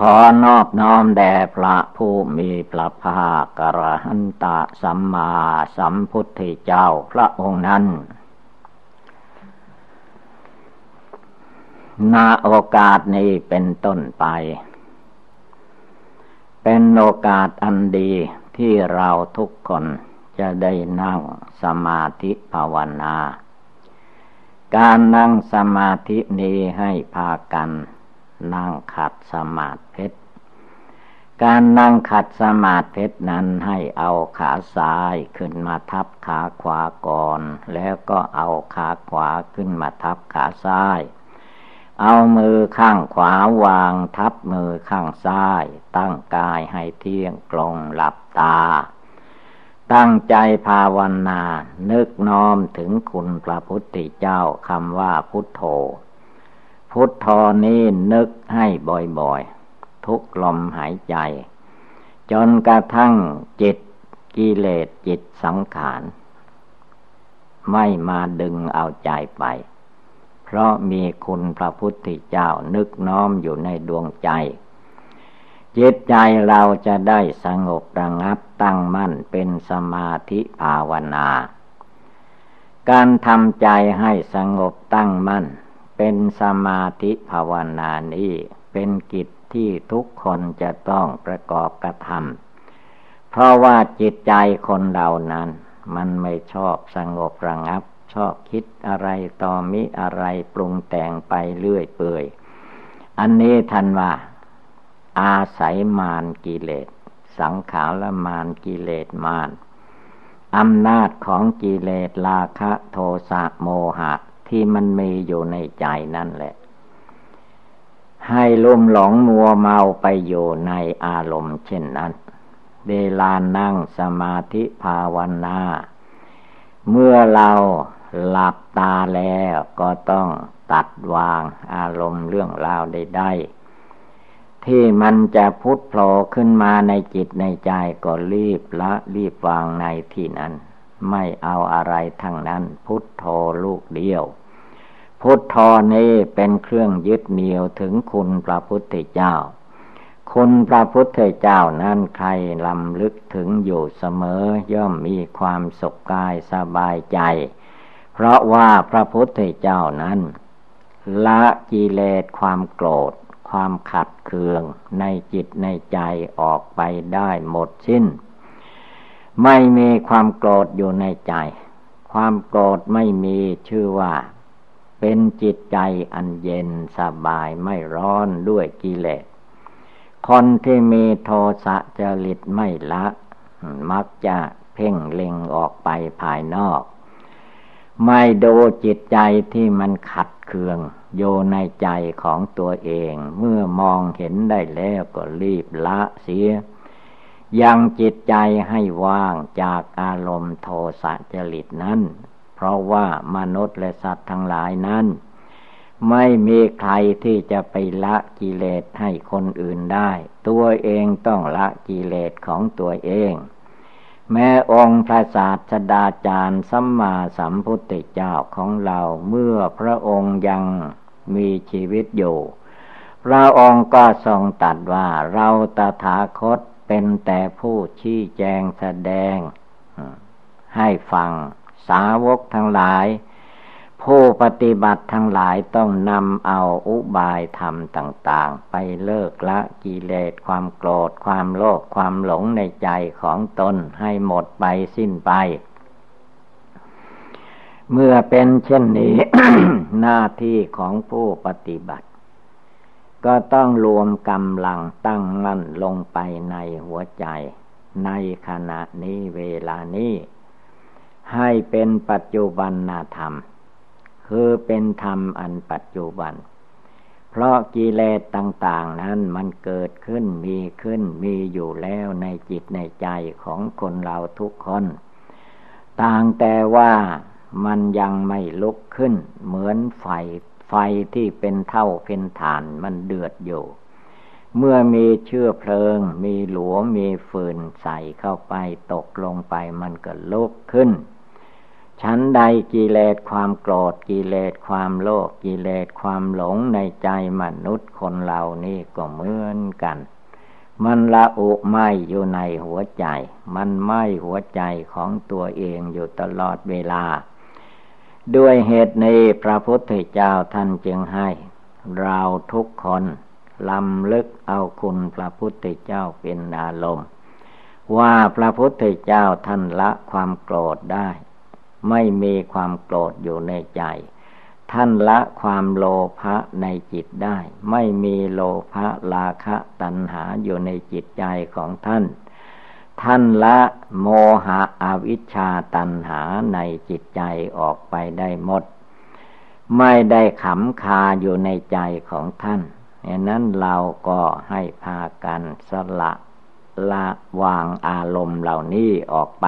ขอนอบน้อมแด่พระผู้มีพระภาคกระหันตะสัมมาสัมพุทธเจ้าพระองค์นั้นนาโอกาสนี้เป็นต้นไป เป็นโอกาสอันดีที่เราทุกคนจะได้นั่งสมาธิภาวนา การนั่งสมาธินี้ให้พากัน นั่งขัดสมาธิการนั่งขัดสมาธินั้นให้เอาขาซ้ายขึ้นมาทับขาขวาก่อน แล้วก็เอาขาขวาขึ้นมาทับขาซ้าย เอามือข้างขวาวางทับมือข้างซ้าย ตั้งกายให้เที่ยงตรงหลับตา ตั้งใจภาวนา นึกน้อมถึงคุณพระพุทธเจ้าคำว่าพุทโธ พุทธอนี้นึกให้บ่อยๆ ทุกลมหายใจ จนกระทั่งจิตกิเลสจิตสังขาร ไม่มาดึงเอาใจไป เพราะมีคุณพระพุทธเจ้านึกน้อมอยู่ในดวงใจ จิตใจเราจะได้สงบระงับตั้งมั่นเป็นสมาธิภาวนา การทำใจให้สงบตั้งมั่น เป็นสมาธิภาวนานี้เป็นกิจที่ทุกคนจะต้องประกอบกระทำเพราะว่าจิตใจคนเรานั้น มันไม่ชอบสงบระงับ ชอบคิดอะไรต่อมิอะไรปรุงแต่งไปเรื่อยเปื่อย อันนี้ทันว่า อาศัยมารกิเลส สังขารมารกิเลสมารอำนาจของกิเลสราคะโทสะโมหะ ที่มันมีอยู่ในใจนั่นแหละ ให้ลุ่มหลงมัวเมาไปอยู่ในอารมณ์เช่นนั้น เวลานั่งสมาธิภาวนา เมื่อเราหลับตาแล้วก็ต้องตัดวางอารมณ์เรื่องราวใดๆที่มันจะพุทโผล่ขึ้นมาในจิตในใจก็รีบละรีบวางในที่นั้น ไม่เอาอะไรทั้งนั้นพุทโธลูกเดียว พุทโธนี้เป็นเครื่องยึดเหนี่ยวถึงคุณพระพุทธเจ้า คุณพระพุทธเจ้านั้นใครลำลึกถึงอยู่เสมอย่อมมีความสุขกายสบายใจ เพราะว่าพระพุทธเจ้านั้น ละกิเลสความโกรธ ความขัดเคืองในจิตในใจออกไปได้หมดสิ้น ไม่มีความโกรธอยู่ในใจ ความโกรธไม่มีชื่อว่า เป็นจิตใจอันเย็นสบายไม่ร้อนด้วยกิเลส คนที่มีโทสะจริตไม่ละ มักจะเพ่งเล็งออกไปภายนอก ไม่ดูจิตใจที่มันขัดเคืองโยในใจของตัวเอง เมื่อมองเห็นได้แล้วก็รีบละเสีย ยังจิตใจให้ว่างจากอารมณ์โทสะจริตนั้น เพราะว่ามนุษย์และสัตว์ทั้งหลายนั้น ไม่มีใครที่จะไปละกิเลสให้คนอื่นได้ ตัวเองต้องละกิเลสของตัวเอง แม้องค์พระศาสดาจารย์สัมมาสัมพุทธเจ้าของเราเมื่อพระองค์ยังมีชีวิตอยู่ พระองค์ก็ทรงตัดว่าเราตถาคตเป็นแต่ผู้ชี้แจงแสดงให้ฟัง สาวกทั้งหลาย ผู้ปฏิบัติทั้งหลายต้องนำเอาอุบายธรรมต่าง ๆ ไปเลิกละกิเลสความโกรธความโลภความหลงในใจของตนให้หมดไปสิ้นไป เมื่อเป็นเช่นนี้หน้าที่ของผู้ปฏิบัติก็ต้องรวมกำลังตั้งมั่นลงไปในหัวใจ ในขณะนี้เวลานี้ ให้เป็นปัจจุบันนาธรรม คือเป็นธรรมอันปัจจุบัน เพราะกิเลสต่าง ๆ นั้นมันเกิดขึ้นมีขึ้นมีอยู่แล้วในจิตในใจของคนเราทุกคน ต่างแต่ว่ามันยังไม่ลุกขึ้น เหมือนไฟไฟที่เป็นเท่าเป็นฐานมันเดือดอยู่เมื่อมีเชื้อเพลิง มีหลวมีฟืนใส่เข้าไปตกลงไปมันก็ลุกขึ้น ชั้นใดกิเลสความโกรธกิเลสความโลภกิเลสความหลงในใจมนุษย์คนเหล่านี้ก็เหมือนกัน มันละอุไหมอยู่ในหัวใจ มันไหมหัวใจของตัวเองอยู่ตลอดเวลา ด้วยเหตุนี้พระพุทธเจ้าท่านจึงให้ เราทุกคนลำลึกเอาคุณพระพุทธเจ้าเป็นอารมณ์ว่าพระพุทธเจ้าท่านละความโกรธได้ ไม่มีความโกรธอยู่ในใจ ท่านละความโลภะในจิตได้ ไม่มีโลภะลาคะตัณหาอยู่ในจิตใจของท่าน ท่านละโมหะอวิชชาตัณหาในจิตใจออกไปได้หมด ไม่ได้ขำคาอยู่ในใจของท่านดังนั้นเราก็ให้พากันสละละวางอารมณ์เหล่านี้ออกไป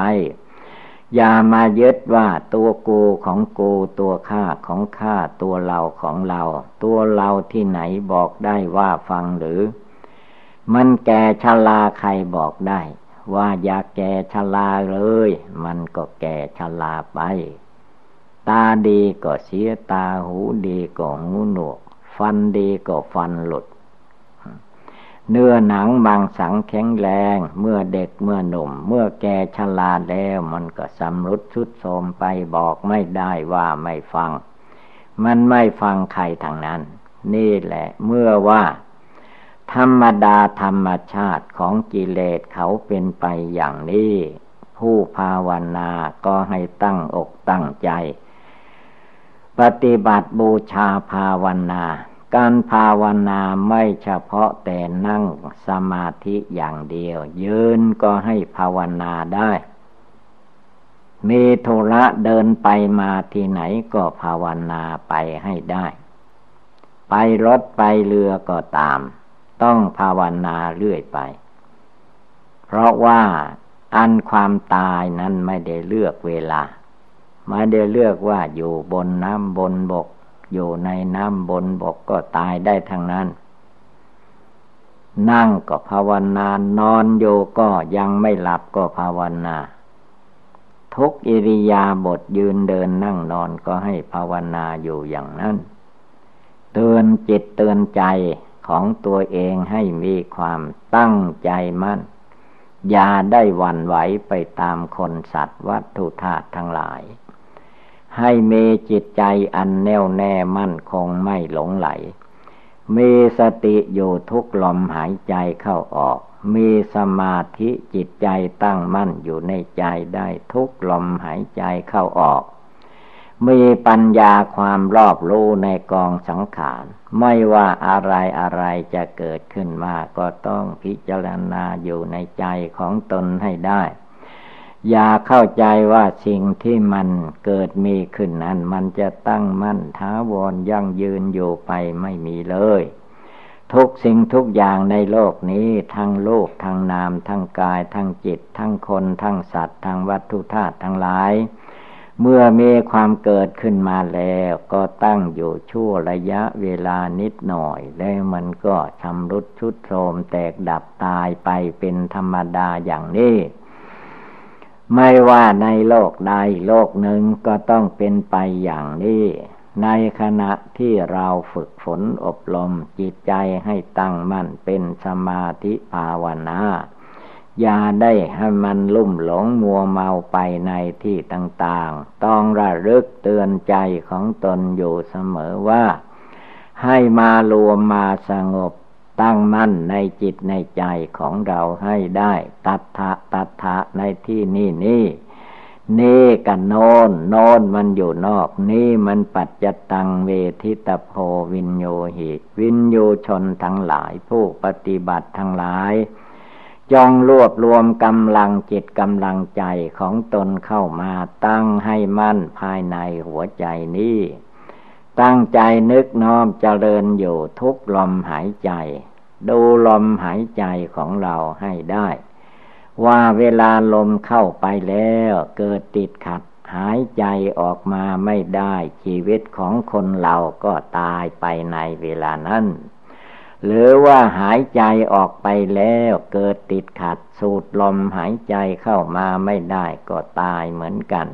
อย่ามายึดว่าตัวกูของกูตัวข้าของข้าตัวเราของเรา ตัวเราที่ไหนบอกได้ว่าฟังหรือ มันแก่ชราใครบอกได้ ว่าอย่าแก่ชราเลย มันก็แก่ชราไป ตาดีก็เสียตาหูดีก็หูหนวก ฟันดีก็ฟันหลุด เนื้อหนังบางสังแข็งแรง เมื่อเด็กเมื่อหนุ่ม เมื่อแกชราแล้วมันก็สำรุดชุดโทมไปบอกไม่ได้ว่าไม่ฟัง มันไม่ฟังใครทางนั้น นี่แหละเมื่อว่า ธรรมดาธรรมชาติของกิเลสเขาเป็นไปอย่างนี้ ผู้ภาวนาก็ให้ตั้งอกตั้งใจ ปฏิบัติบูชาภาวนา การภาวนาไม่เฉพาะแต่นั่งสมาธิอย่างเดียว ยืนก็ให้ภาวนาได้ มีโทระเดินไปมาที่ไหนก็ภาวนาไปให้ได้ ไปรถไปเรือก็ตาม ต้องภาวนาเรื่อยไป เพราะว่าอันความตายนั้นไม่ได้เลือกเวลา ไม่ได้เลือกว่าอยู่บนน้ำบนบก อยู่ในน้ำบนบกก็ตายได้ทั้งนั้น นั่งก็ภาวนานอนโยก็ยังไม่หลับก็ภาวนา ทุกอิริยาบถยืนเดินนั่งนอนก็ให้ภาวนาอยู่อย่างนั้นเตือนจิตเตือนใจของตัวเองให้มีความตั้งใจมั่น อย่าได้หวั่นไหวไปตามคนสัตว์วัตถุธาตุทั้งหลาย ให้มีจิตใจอันแน่วแน่มั่นคงไม่หลงไหล มีสติอยู่ทุกลมหายใจเข้าออก มีสมาธิจิตใจตั้งมั่นอยู่ในใจได้ทุกลมหายใจเข้าออก มีปัญญาความรอบรู้ในกองสังขาร ไม่ว่าอะไรอะไรจะเกิดขึ้นมาก็ต้องพิจารณาอยู่ในใจของตนให้ได้ อย่าเข้าใจว่าสิ่งที่มันเกิดมีขึ้นนั้น มันจะตั้งมั่นท้าวรยั่งยืนอยู่ไปไม่มีเลย ทุกสิ่งทุกอย่างในโลกนี้ทั้งโลกทั้งนาม ทั้งกาย ทั้งจิต ทั้งคนทั้งสัตว์ทั้งวัตถุธาตุทั้งหลาย เมื่อมีความเกิดขึ้นมาแล้ว ก็ตั้งอยู่ชั่วระยะเวลานิดหน่อย แล้วมันก็ชำรุดชุดโทรมแตกดับตายไปเป็นธรรมดาอย่างนี้ ไม่ว่าในโลกใดโลกหนึ่งก็ต้องเป็นไปอย่างนี้ ในขณะที่เราฝึกฝนอบรมจิตใจให้ตั้งมั่นเป็นสมาธิภาวนาอย่าได้ให้มันลุ่มหลงมัวเมาไปในที่ต่างๆ ต้องระลึกเตือนใจของตนอยู่เสมอว่า ให้มารวมมาสงบ ตั้งมั่นในจิตในใจของเราให้ได้ ตัทธะตัทธะในที่นี่นี่นี่กันโนนโนนมันอยู่นอก นี่มันปัจจตังเวทิตโพวินโยหิ วินโยชนทั้งหลายผู้ปฏิบัติทั้งหลายจองรวบรวมกำลังจิตกำลังใจของตนเข้ามาตั้งให้มั่นภายในหัวใจนี้ ตั้งใจนึกน้อมเจริญอยู่ทุกลมหายใจ ดูลมหายใจของเราให้ได้ ว่าเวลาลมเข้าไปแล้วเกิดติดขัดหายใจออกมาไม่ได้ชีวิตของคนเราก็ตายไปในเวลานั้น หรือว่าหายใจออกไปแล้วเกิดติดขัดสูดลมหายใจเข้ามาไม่ได้ก็ตายเหมือนกัน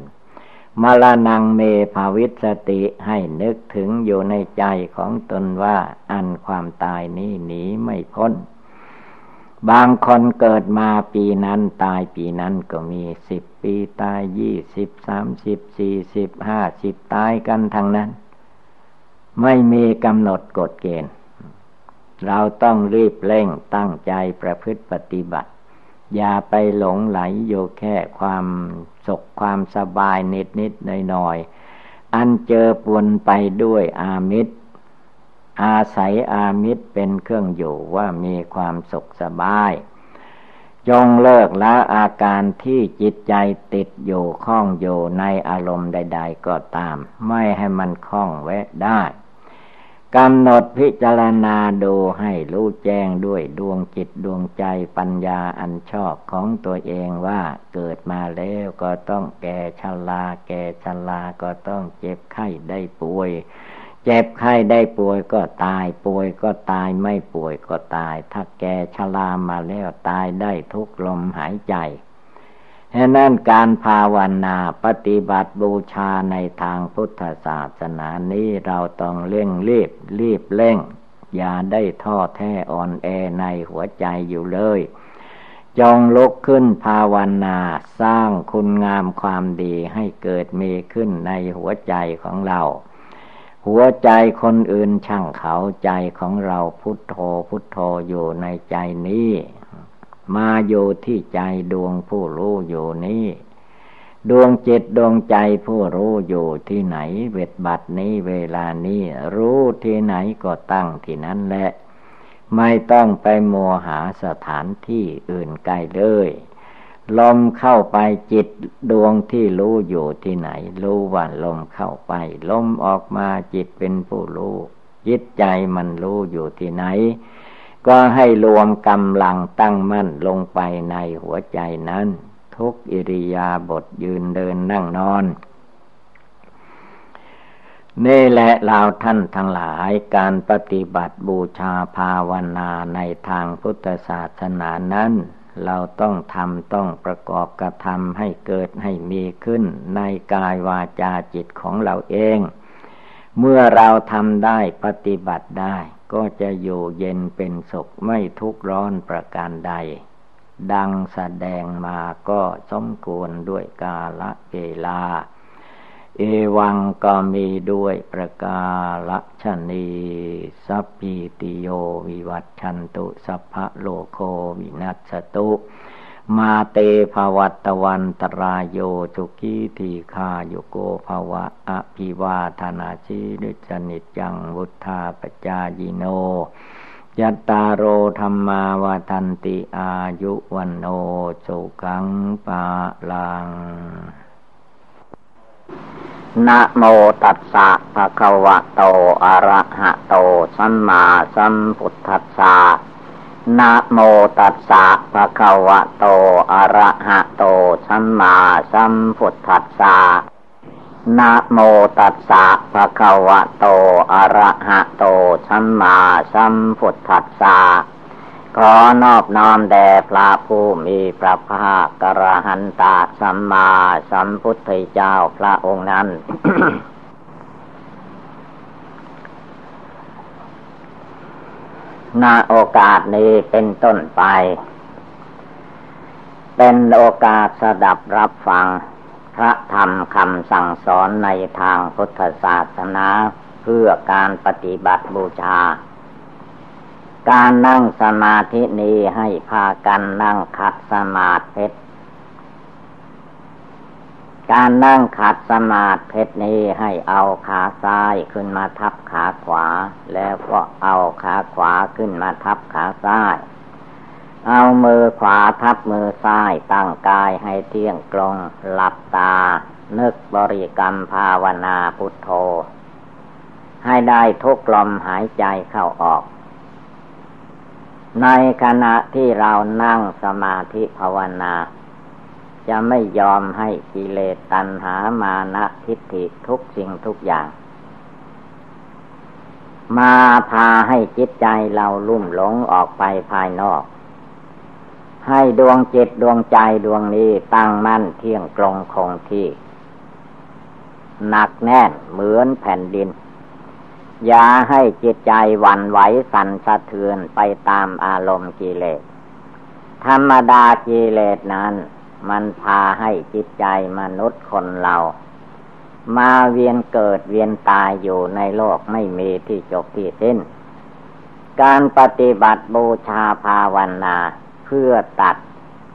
มรณงเมภาวิสติให้นึกถึงอยู่ในใจของตนว่า อันความตายนี้หนีไม่พ้น บางคนเกิดมาปีนั้นตายปีนั้นก็มีสิบปีตายยี่สิบสามสิบสี่สิบห้าสิบตายกันทั้งนั้น ไม่มีกำหนดกฎเกณฑ์ เราต้องรีบเร่งตั้งใจประพฤติปฏิบัติ อย่าไปหลงไหลอยู่แค่ความ สุขความสบายนิดนิดหน่อยหน่อยอันเจอปนไปด้วยอามิตร อาศัยอามิตรเป็นเครื่องอยู่ว่ามีความสุขสบายจงเลิกละอาการที่จิตใจติดอยู่ข้องอยู่ในอารมณ์ใด ๆ ก็ตาม ไม่ให้มันคล้องแวะได้ กำหนดพิจารณาดูให้รู้แจ้งด้วยดวงจิตดวงใจปัญญาอันชอบของตัวเองว่าเกิดมาแล้วก็ต้องแก่ชราแก่ชราก็ต้องเจ็บไข้ได้ป่วย เจ็บไข้ได้ป่วยก็ตายป่วยก็ตายไม่ป่วยก็ตาย ถ้าแก่ชรามาแล้วตายได้ทุกลมหายใจ ฉะนั้นการภาวนาปฏิบัติบูชาในทางพุทธศาสนานี้เราต้องเร่งรีบรีบเร่ง อย่าได้ท้อแท้อ่อนแอในหัวใจอยู่เลยจงลุกขึ้นภาวนาสร้างคุณงามความดีให้เกิดมีขึ้นในหัวใจของเรา หัวใจคนอื่นช่างเขาใจของเราพุทโธพุทโธอยู่ในใจนี้ มาอยู่ที่ใจดวงผู้รู้อยู่นี้ ดวงจิตดวงใจผู้รู้อยู่ที่ไหน เวทบัดนี้เวลานี้รู้ที่ไหนก็ตั้งที่นั้นแหละ ไม่ต้องไปโมหาสถานที่อื่นไกลเลยลมเข้าไปจิตดวงที่รู้อยู่ที่ไหน รู้ว่าลมเข้าไป ลมออกมาจิตเป็นผู้รู้จิตใจมันรู้อยู่ที่ไหน ก็ให้รวมกำลังตั้งมั่นลงไปในหัวใจนั้น ทุกอิริยาบถยืนเดินนั่งนอน นี่แหละเราท่านทั้งหลายการปฏิบัติบูชาภาวนาในทางพุทธศาสนานั้น เราต้องทำต้องประกอบกระทำให้เกิดให้มีขึ้น ในกายวาจาจิตของเราเอง เมื่อเราทำได้ปฏิบัติได้ ก็จะอยู่เย็นเป็นสุขไม่ทุกร้อนประการใด ดังแสดงมาก็สมควรด้วยกาละเวลา เอวังก็มีด้วยประกาศชนีสัพพีติโยวิวัชชันตุ สัพพะโรโควินัสสะตุ มาเต ภะวัตวันตะราโย สุขีทีฆายุโก ภะวะ อะภิวาทะนะสีลิสสะ นิจจังวุฑฒาปะจายิโน จัตตาโรธัมมาวัฑฒันติอายุวัณโณ สุขัง พะลัง นะโมตัสสะภะคะวะโต อะระหะโต สัมมาสัมพุทธัสสะ นะโมตัสสะภะคะวะโต อะระหะโต สัมมาสัมพุทธัสสะนะโมตัสสะภะคะวะโต อะระหะโต สัมมาสัมพุทธัสสะขอนอบน้อมแด่พระผู้มีพระภาคกระหันตาสัมมาสัมพุทธเจ้าพระองค์นั้น นาโอกาสนี้เป็นต้นไป เป็นโอกาสสดับรับฟัง พระธรรมคำสั่งสอนในทางพุทธศาสนาเพื่อการปฏิบัติบูชา การนั่งสมาธินี้ให้พากันนั่งขัดสมาธิ การนั่งขัดสมาธินี้ให้เอาขาซ้ายขึ้นมาทับขาขวา แล้วก็เอาขาขวาขึ้นมาทับขาซ้าย เอามือขวาทับมือซ้ายตั้งกายให้เที่ยงตรงหลับตา นึกบริกรรมภาวนาพุทโธ ให้ได้ทุกลมหายใจเข้าออก ในขณะที่เรานั่งสมาธิภาวนา จะไม่ยอมให้กิเลสตัณหามานะทิฏฐิทุกสิ่งทุกอย่าง มาพาให้จิตใจเราลุ่มหลงออกไปภายนอก ให้ดวงจิตดวงใจดวงนี้ตั้งมั่นเที่ยงตรงคงที่ หนักแน่นเหมือนแผ่นดิน อย่าให้จิตใจวันไหวสั่นสะเทือนไปตามอารมณ์กิเลส ธรรมดากิเลสนั้น มันพาให้จิตใจมนุษย์คนเรา มาเวียนเกิดเวียนตายอยู่ในโลกไม่มีที่จบที่สิ้น การปฏิบัติบูชาภาวนาเพื่อตัด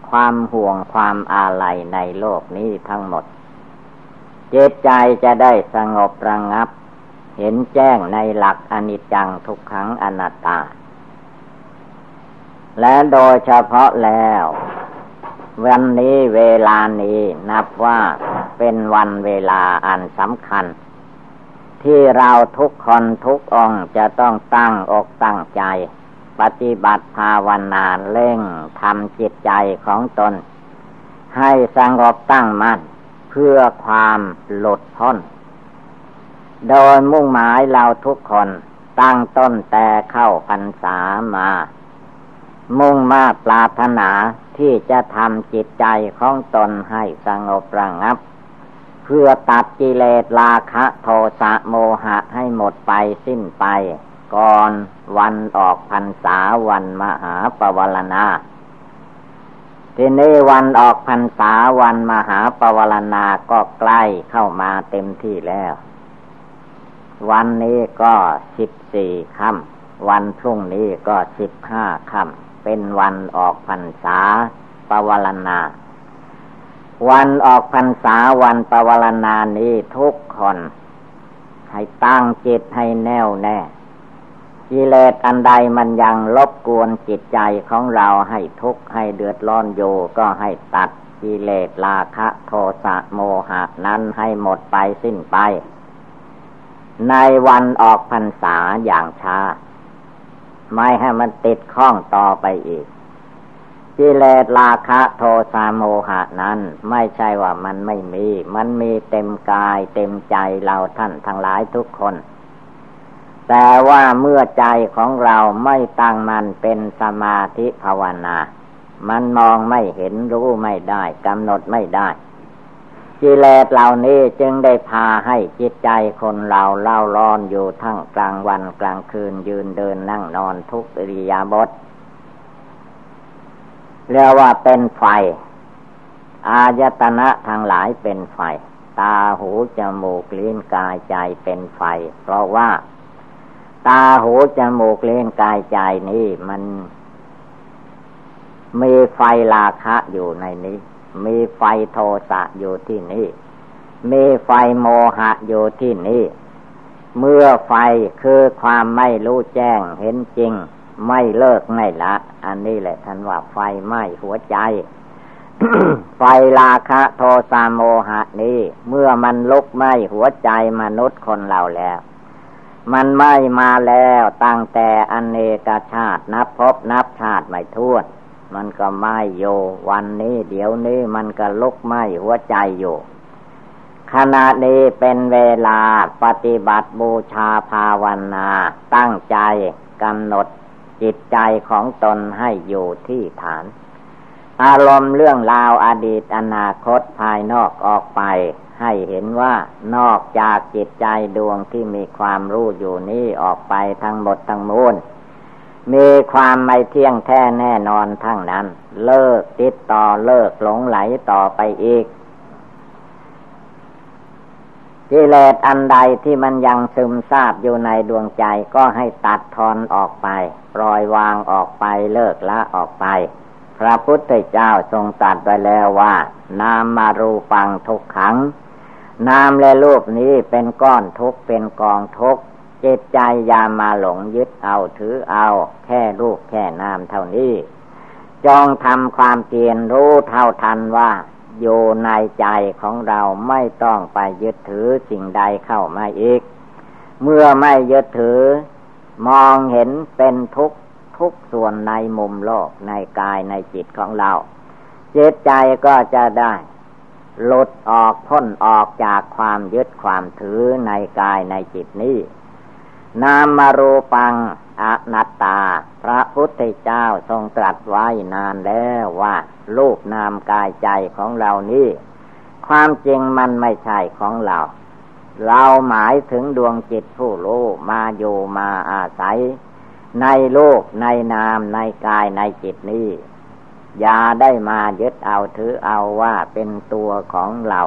ความห่วงความอาลัยในโลกนี้ทั้งหมด เจตใจจะได้สงบระงับ เห็นแจ้งในหลักอนิจจังทุกขังอนัตตา และโดยเฉพาะแล้ว วันนี้เวลานี้นับว่าเป็นวันเวลาอันสำคัญ ที่เราทุกคนทุกองจะต้องตั้งอกตั้งใจ ปฏิบัติภาวนาเร่งทำจิตใจของตน ให้สงบตั้งมั่นเพื่อความหลุดพ้น โดยมุ่งหมายเราทุกคนตั้งต้นแต่เข้าพรรษามา มุ่งมาปรารถนาที่จะทำจิตใจของตนให้สงบระงับ เพื่อตัดกิเลสราคะโทสะโมหะให้หมดไปสิ้นไป ก่อนวันออกพรรษาวันมหาปวารณาทีนี้วันออกพรรษาวันมหาปวารณาก็ใกล้เข้ามาเต็มที่แล้ว วันนี้ก็สิบสี่ค่ำวันพรุ่งนี้ก็สิบห้าค่ำ เป็นวันออกพรรษาปวารณา วันออกพรรษาวันปวารณานี้ทุกคน ให้ตั้งจิตให้แน่วแน่กิเลสอันใดมันยังลบกวนจิตใจของเราให้ทุกข์ให้เดือดร้อนอยู่ก็ให้ตัดกิเลสราคะโทสะโมหะนั้นให้หมดไปสิ้นไป ในวันออกพรรษาอย่างช้า ไม่ให้มันติดข้องต่อไปอีกกิเลสราคะโทสะโมหะนั้น ไม่ใช่ว่ามันไม่มี มันมีเต็มกายเต็มใจเราท่านทั้งหลายทุกคน แต่ว่าเมื่อใจของเราไม่ตั้งมันเป็นสมาธิภาวนา มันมองไม่เห็นรู้ไม่ได้กำหนดไม่ได้ กิเลสเหล่านี้จึงได้พาให้จิตใจคนเราเล่าร้อนอยู่ทั้งกลางวันกลางคืนยืนเดินนั่งนอนทุกอิริยาบถเรียกว่าเป็นไฟ อายตนะทางหลายเป็นไฟ ตาหูจมูกลิ้นกายใจเป็นไฟ เพราะว่า ตาหูจมูกลิ้นกายใจนี้มัน มีไฟราคะอยู่ในนี้ มีไฟโทสะอยู่ที่นี่ มีไฟโมหะอยู่ที่นี่ เมื่อไฟคือความไม่รู้แจ้งเห็นจริง ไม่เลิกไม่ละ อันนี้แหละท่านว่าไฟไหม้หัวใจ ไฟราคะโทสะโมหะนี้ เมื่อมันลุกไหม้หัวใจมนุษย์คนเราแล้วมันไม้มาแล้วตั้งแต่อเนกชาตินับพบนับชาติไม่ท้วน มันก็ไหม้โยวันนี้เดี๋ยวนี้มันก็ลุกไหม้หัวใจอยู่ ขณะนี้เป็นเวลาปฏิบัติบูชาภาวนา ตั้งใจกำหนดจิตใจของตนให้อยู่ที่ฐาน อารมณ์เรื่องราวอดีตอนาคตภายนอกออกไป ให้เห็นว่านอกจากจิตใจดวงที่มีความรู้อยู่นี้ออกไปทั้งหมดทั้งมวล มีความไม่เที่ยงแท้แน่นอนทั้งนั้น เลิกติดต่อเลิกหลงไหลต่อไปอีกกิเลสอันใดที่มันยังซึมซาบอยู่ในดวงใจก็ให้ตัดทอนออกไป ปล่อยวางออกไปเลิกละออกไป พระพุทธเจ้าทรงตรัสไว้แล้วว่า นามมารูปังทุกขัง นามและรูปนี้เป็นก้อนทุกเป็นกองทุก จิตใจอย่ามาหลงยึดเอาถือเอาแค่รูปแค่นามเท่านี้ จองทำความเพียรรู้เท่าทันว่า อยู่ในใจของเราไม่ต้องไปยึดถือสิ่งใดเข้ามาอีก เมื่อไม่ยึดถือ มองเห็นเป็นทุกทุกส่วนในมุมโลกในกายในจิตของเรา จิตใจก็จะได้หลุดออกพ้นออกจากความยึดความถือในกายในจิตนี้ นามมารูปังอนัตตา พระพุทธเจ้าทรงตรัสไว้นานแล้วว่ารูปนามกายใจของเรานี่ความจริงมันไม่ใช่ของเรา เราหมายถึงดวงจิตผู้รู้มาอยู่มาอาศัย ในโลกในนามในกายในจิตนี้อย่าได้มายึดเอาถือเอาว่าเป็นตัวของเรา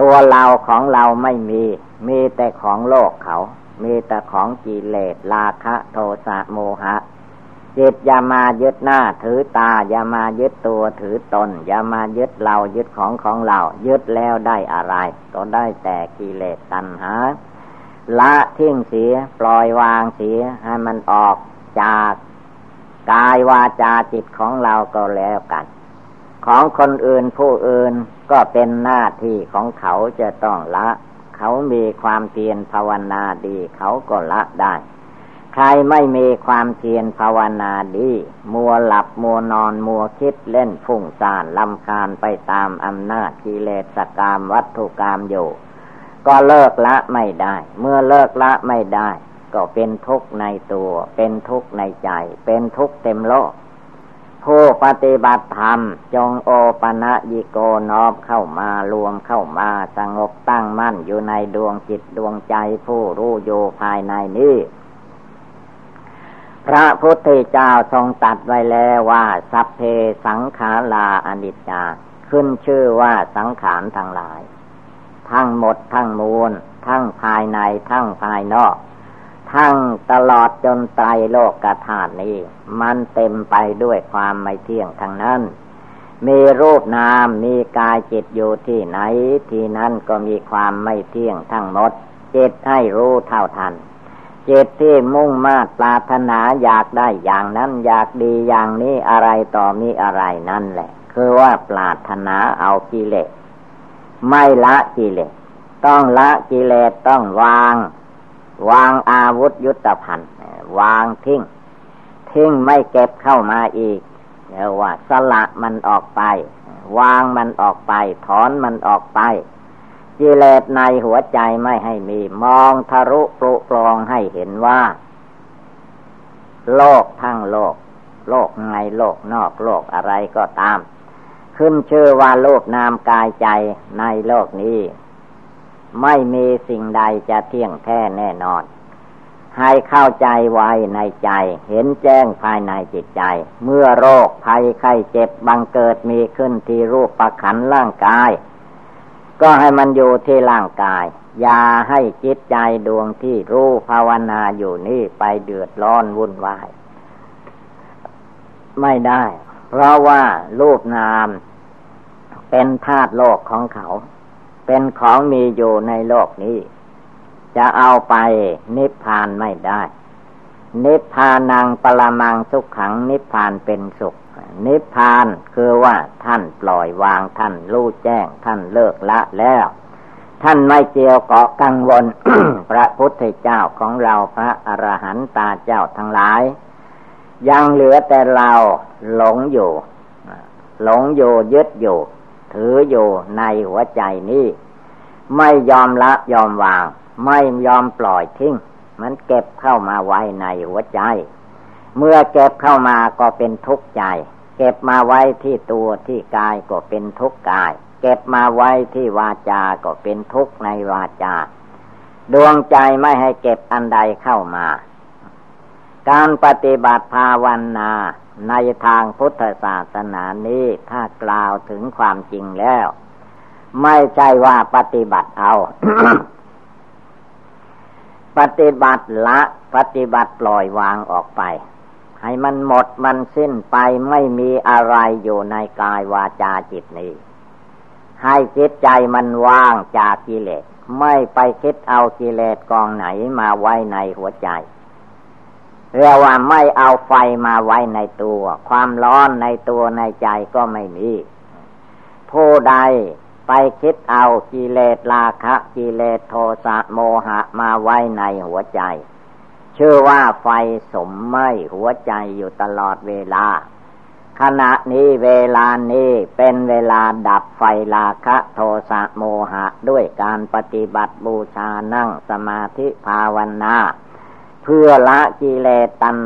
ตัวเราของเราไม่มี มีแต่ของโลกเขา มีแต่ของกิเลสราคะโทสะโมหะจิตอย่ามายึดหน้าถือตา อย่ามายึดตัวถือตน อย่ามายึดเรายึดของของเรา ยึดแล้วได้อะไร ก็ได้แต่กิเลสตัณหา ละทิ้งเสีย ปล่อยวางเสีย ให้มันออกจากกายวาจาจิตของเราก็แล้วกัน ของคนอื่นผู้อื่นก็เป็นหน้าที่ของเขาจะต้องละ เขามีความเพียรภาวนาดี เขาก็ละได้ ใครไม่มีความเพียรภาวนาดี มัวหลับมัวนอนมัวคิดเล่นฟุ้งซ่านลำคาญไปตามอำนาจกิเลสกรรมวัตถุกรรมอยู่ก็เลิกละไม่ได้ เมื่อเลิกละไม่ได้ ก็เป็นทุกข์ในตัว เป็นทุกข์ในใจ เป็นทุกข์เต็มโลก ผู้ปฏิบัติธรรม จงโอปะนะยิโกนอบเข้ามารวมเข้ามาสงบตั้งมั่นอยู่ในดวงจิตดวงใจผู้รู้อยู่ภายในนี้ พระพุทธเจ้าทรงตัดไว้แล้วว่า สัพเพสังขาราอนิจจา ขึ้นชื่อว่าสังขารทั้งหลาย ทั้งหมดทั้งมวลทั้งภายในทั้งภายนอก ทั้งตลอดจนไตรโลกกธาตุนี้ มันเต็มไปด้วยความไม่เที่ยงทั้งนั้น มีรูปนามมีกายจิตอยู่ที่ไหน ที่นั้นก็มีความไม่เที่ยงทั้งหมด จิตให้รู้เท่าทันจิตที่มุ่งมาตปรารถนาอยากได้อย่างนั้นอยากดีอย่างนี้อะไรต่อมีอะไรนั่นแหละ คือว่าปรารถนาเอากิเลสไม่ละกิเลสต้องละกิเลสต้องวาง วางอาวุธยุทธภัณฑ์วางทิ้ง ทิ้งไม่เก็บเข้ามาอีกเรียกว่า สละมันออกไป วางมันออกไป ถอนมันออกไปกิเลสในหัวใจไม่ให้มีมองทะลุปลุกปลองให้เห็นว่า โลกทั้งโลก โลกในโลกนอกโลกอะไรก็ตาม ขึ้นชื่อว่าโลกนามกายใจในโลกนี้ ไม่มีสิ่งใดจะเที่ยงแท้แน่นอน ให้เข้าใจไว้ในใจ เห็นแจ้งภายในจิตใจ เมื่อโรคภัยไข้เจ็บบังเกิดมีขึ้นที่รูปประขันร่างกาย ก็ให้มันอยู่ที่ร่างกาย อย่าให้จิตใจดวงที่รู้ภาวนาอยู่นี่ไปเดือดร้อนวุ่นวาย ไม่ได้ เพราะว่ารูปนามเป็นธาตุโลกของเขา เป็นของมีอยู่ในโลกนี้ จะเอาไปนิพพานไม่ได้ นิพพานังปรมังสุขขังนิพพานเป็นสุข นิพพานคือว่าท่านปล่อยวางท่านรู้แจ้ง ท่านเลิกละแล้ว ท่านไม่เกี่ยวเกาะกังวล พระพุทธเจ้าของเราพระอรหันตาเจ้าทั้งหลาย ยังเหลือแต่เราหลงอยู่ หลงอยู่ยึดอยู่ ถืออยู่ในหัวใจนี้ ไม่ยอมละยอมวาง ไม่ยอมปล่อยทิ้ง มันเก็บเข้ามาไว้ในหัวใจ เมื่อเก็บเข้ามาก็เป็นทุกข์ใจ เก็บมาไว้ที่ตัวที่กายก็เป็นทุกข์กาย เก็บมาไว้ที่วาจา ก็เป็นทุกข์ในวาจา ดวงใจไม่ให้เก็บอันใดเข้ามา การปฏิบัติภาวนา ในทางพุทธศาสนานี้ถ้ากล่าวถึงความจริงแล้ว ไม่ใช่ว่าปฏิบัติเอา ปฏิบัติละปฏิบัติปล่อยวางออกไป ให้มันหมดมันสิ้นไปไม่มีอะไรอยู่ในกายวาจาจิตนี้ ให้จิตใจมันว่างจากกิเลส ไม่ไปคิดเอากิเลสกองไหนมาไว้ในหัวใจ เรียกว่าไม่เอาไฟมาไว้ในตัว ความร้อนในตัวในใจก็ไม่มีผู้ใดไปคิดเอากิเลสราคะกิเลสโทสะโมหะมาไว้ในหัวใจ ชื่อว่าไฟสมไหมหัวใจอยู่ตลอดเวลา ขณะนี้เวลานี้เป็นเวลาดับไฟลาคะโทสะโมหะด้วยการปฏิบัติบูชานั่งสมาธิภาวนา เพื่อละกิเลสตัณ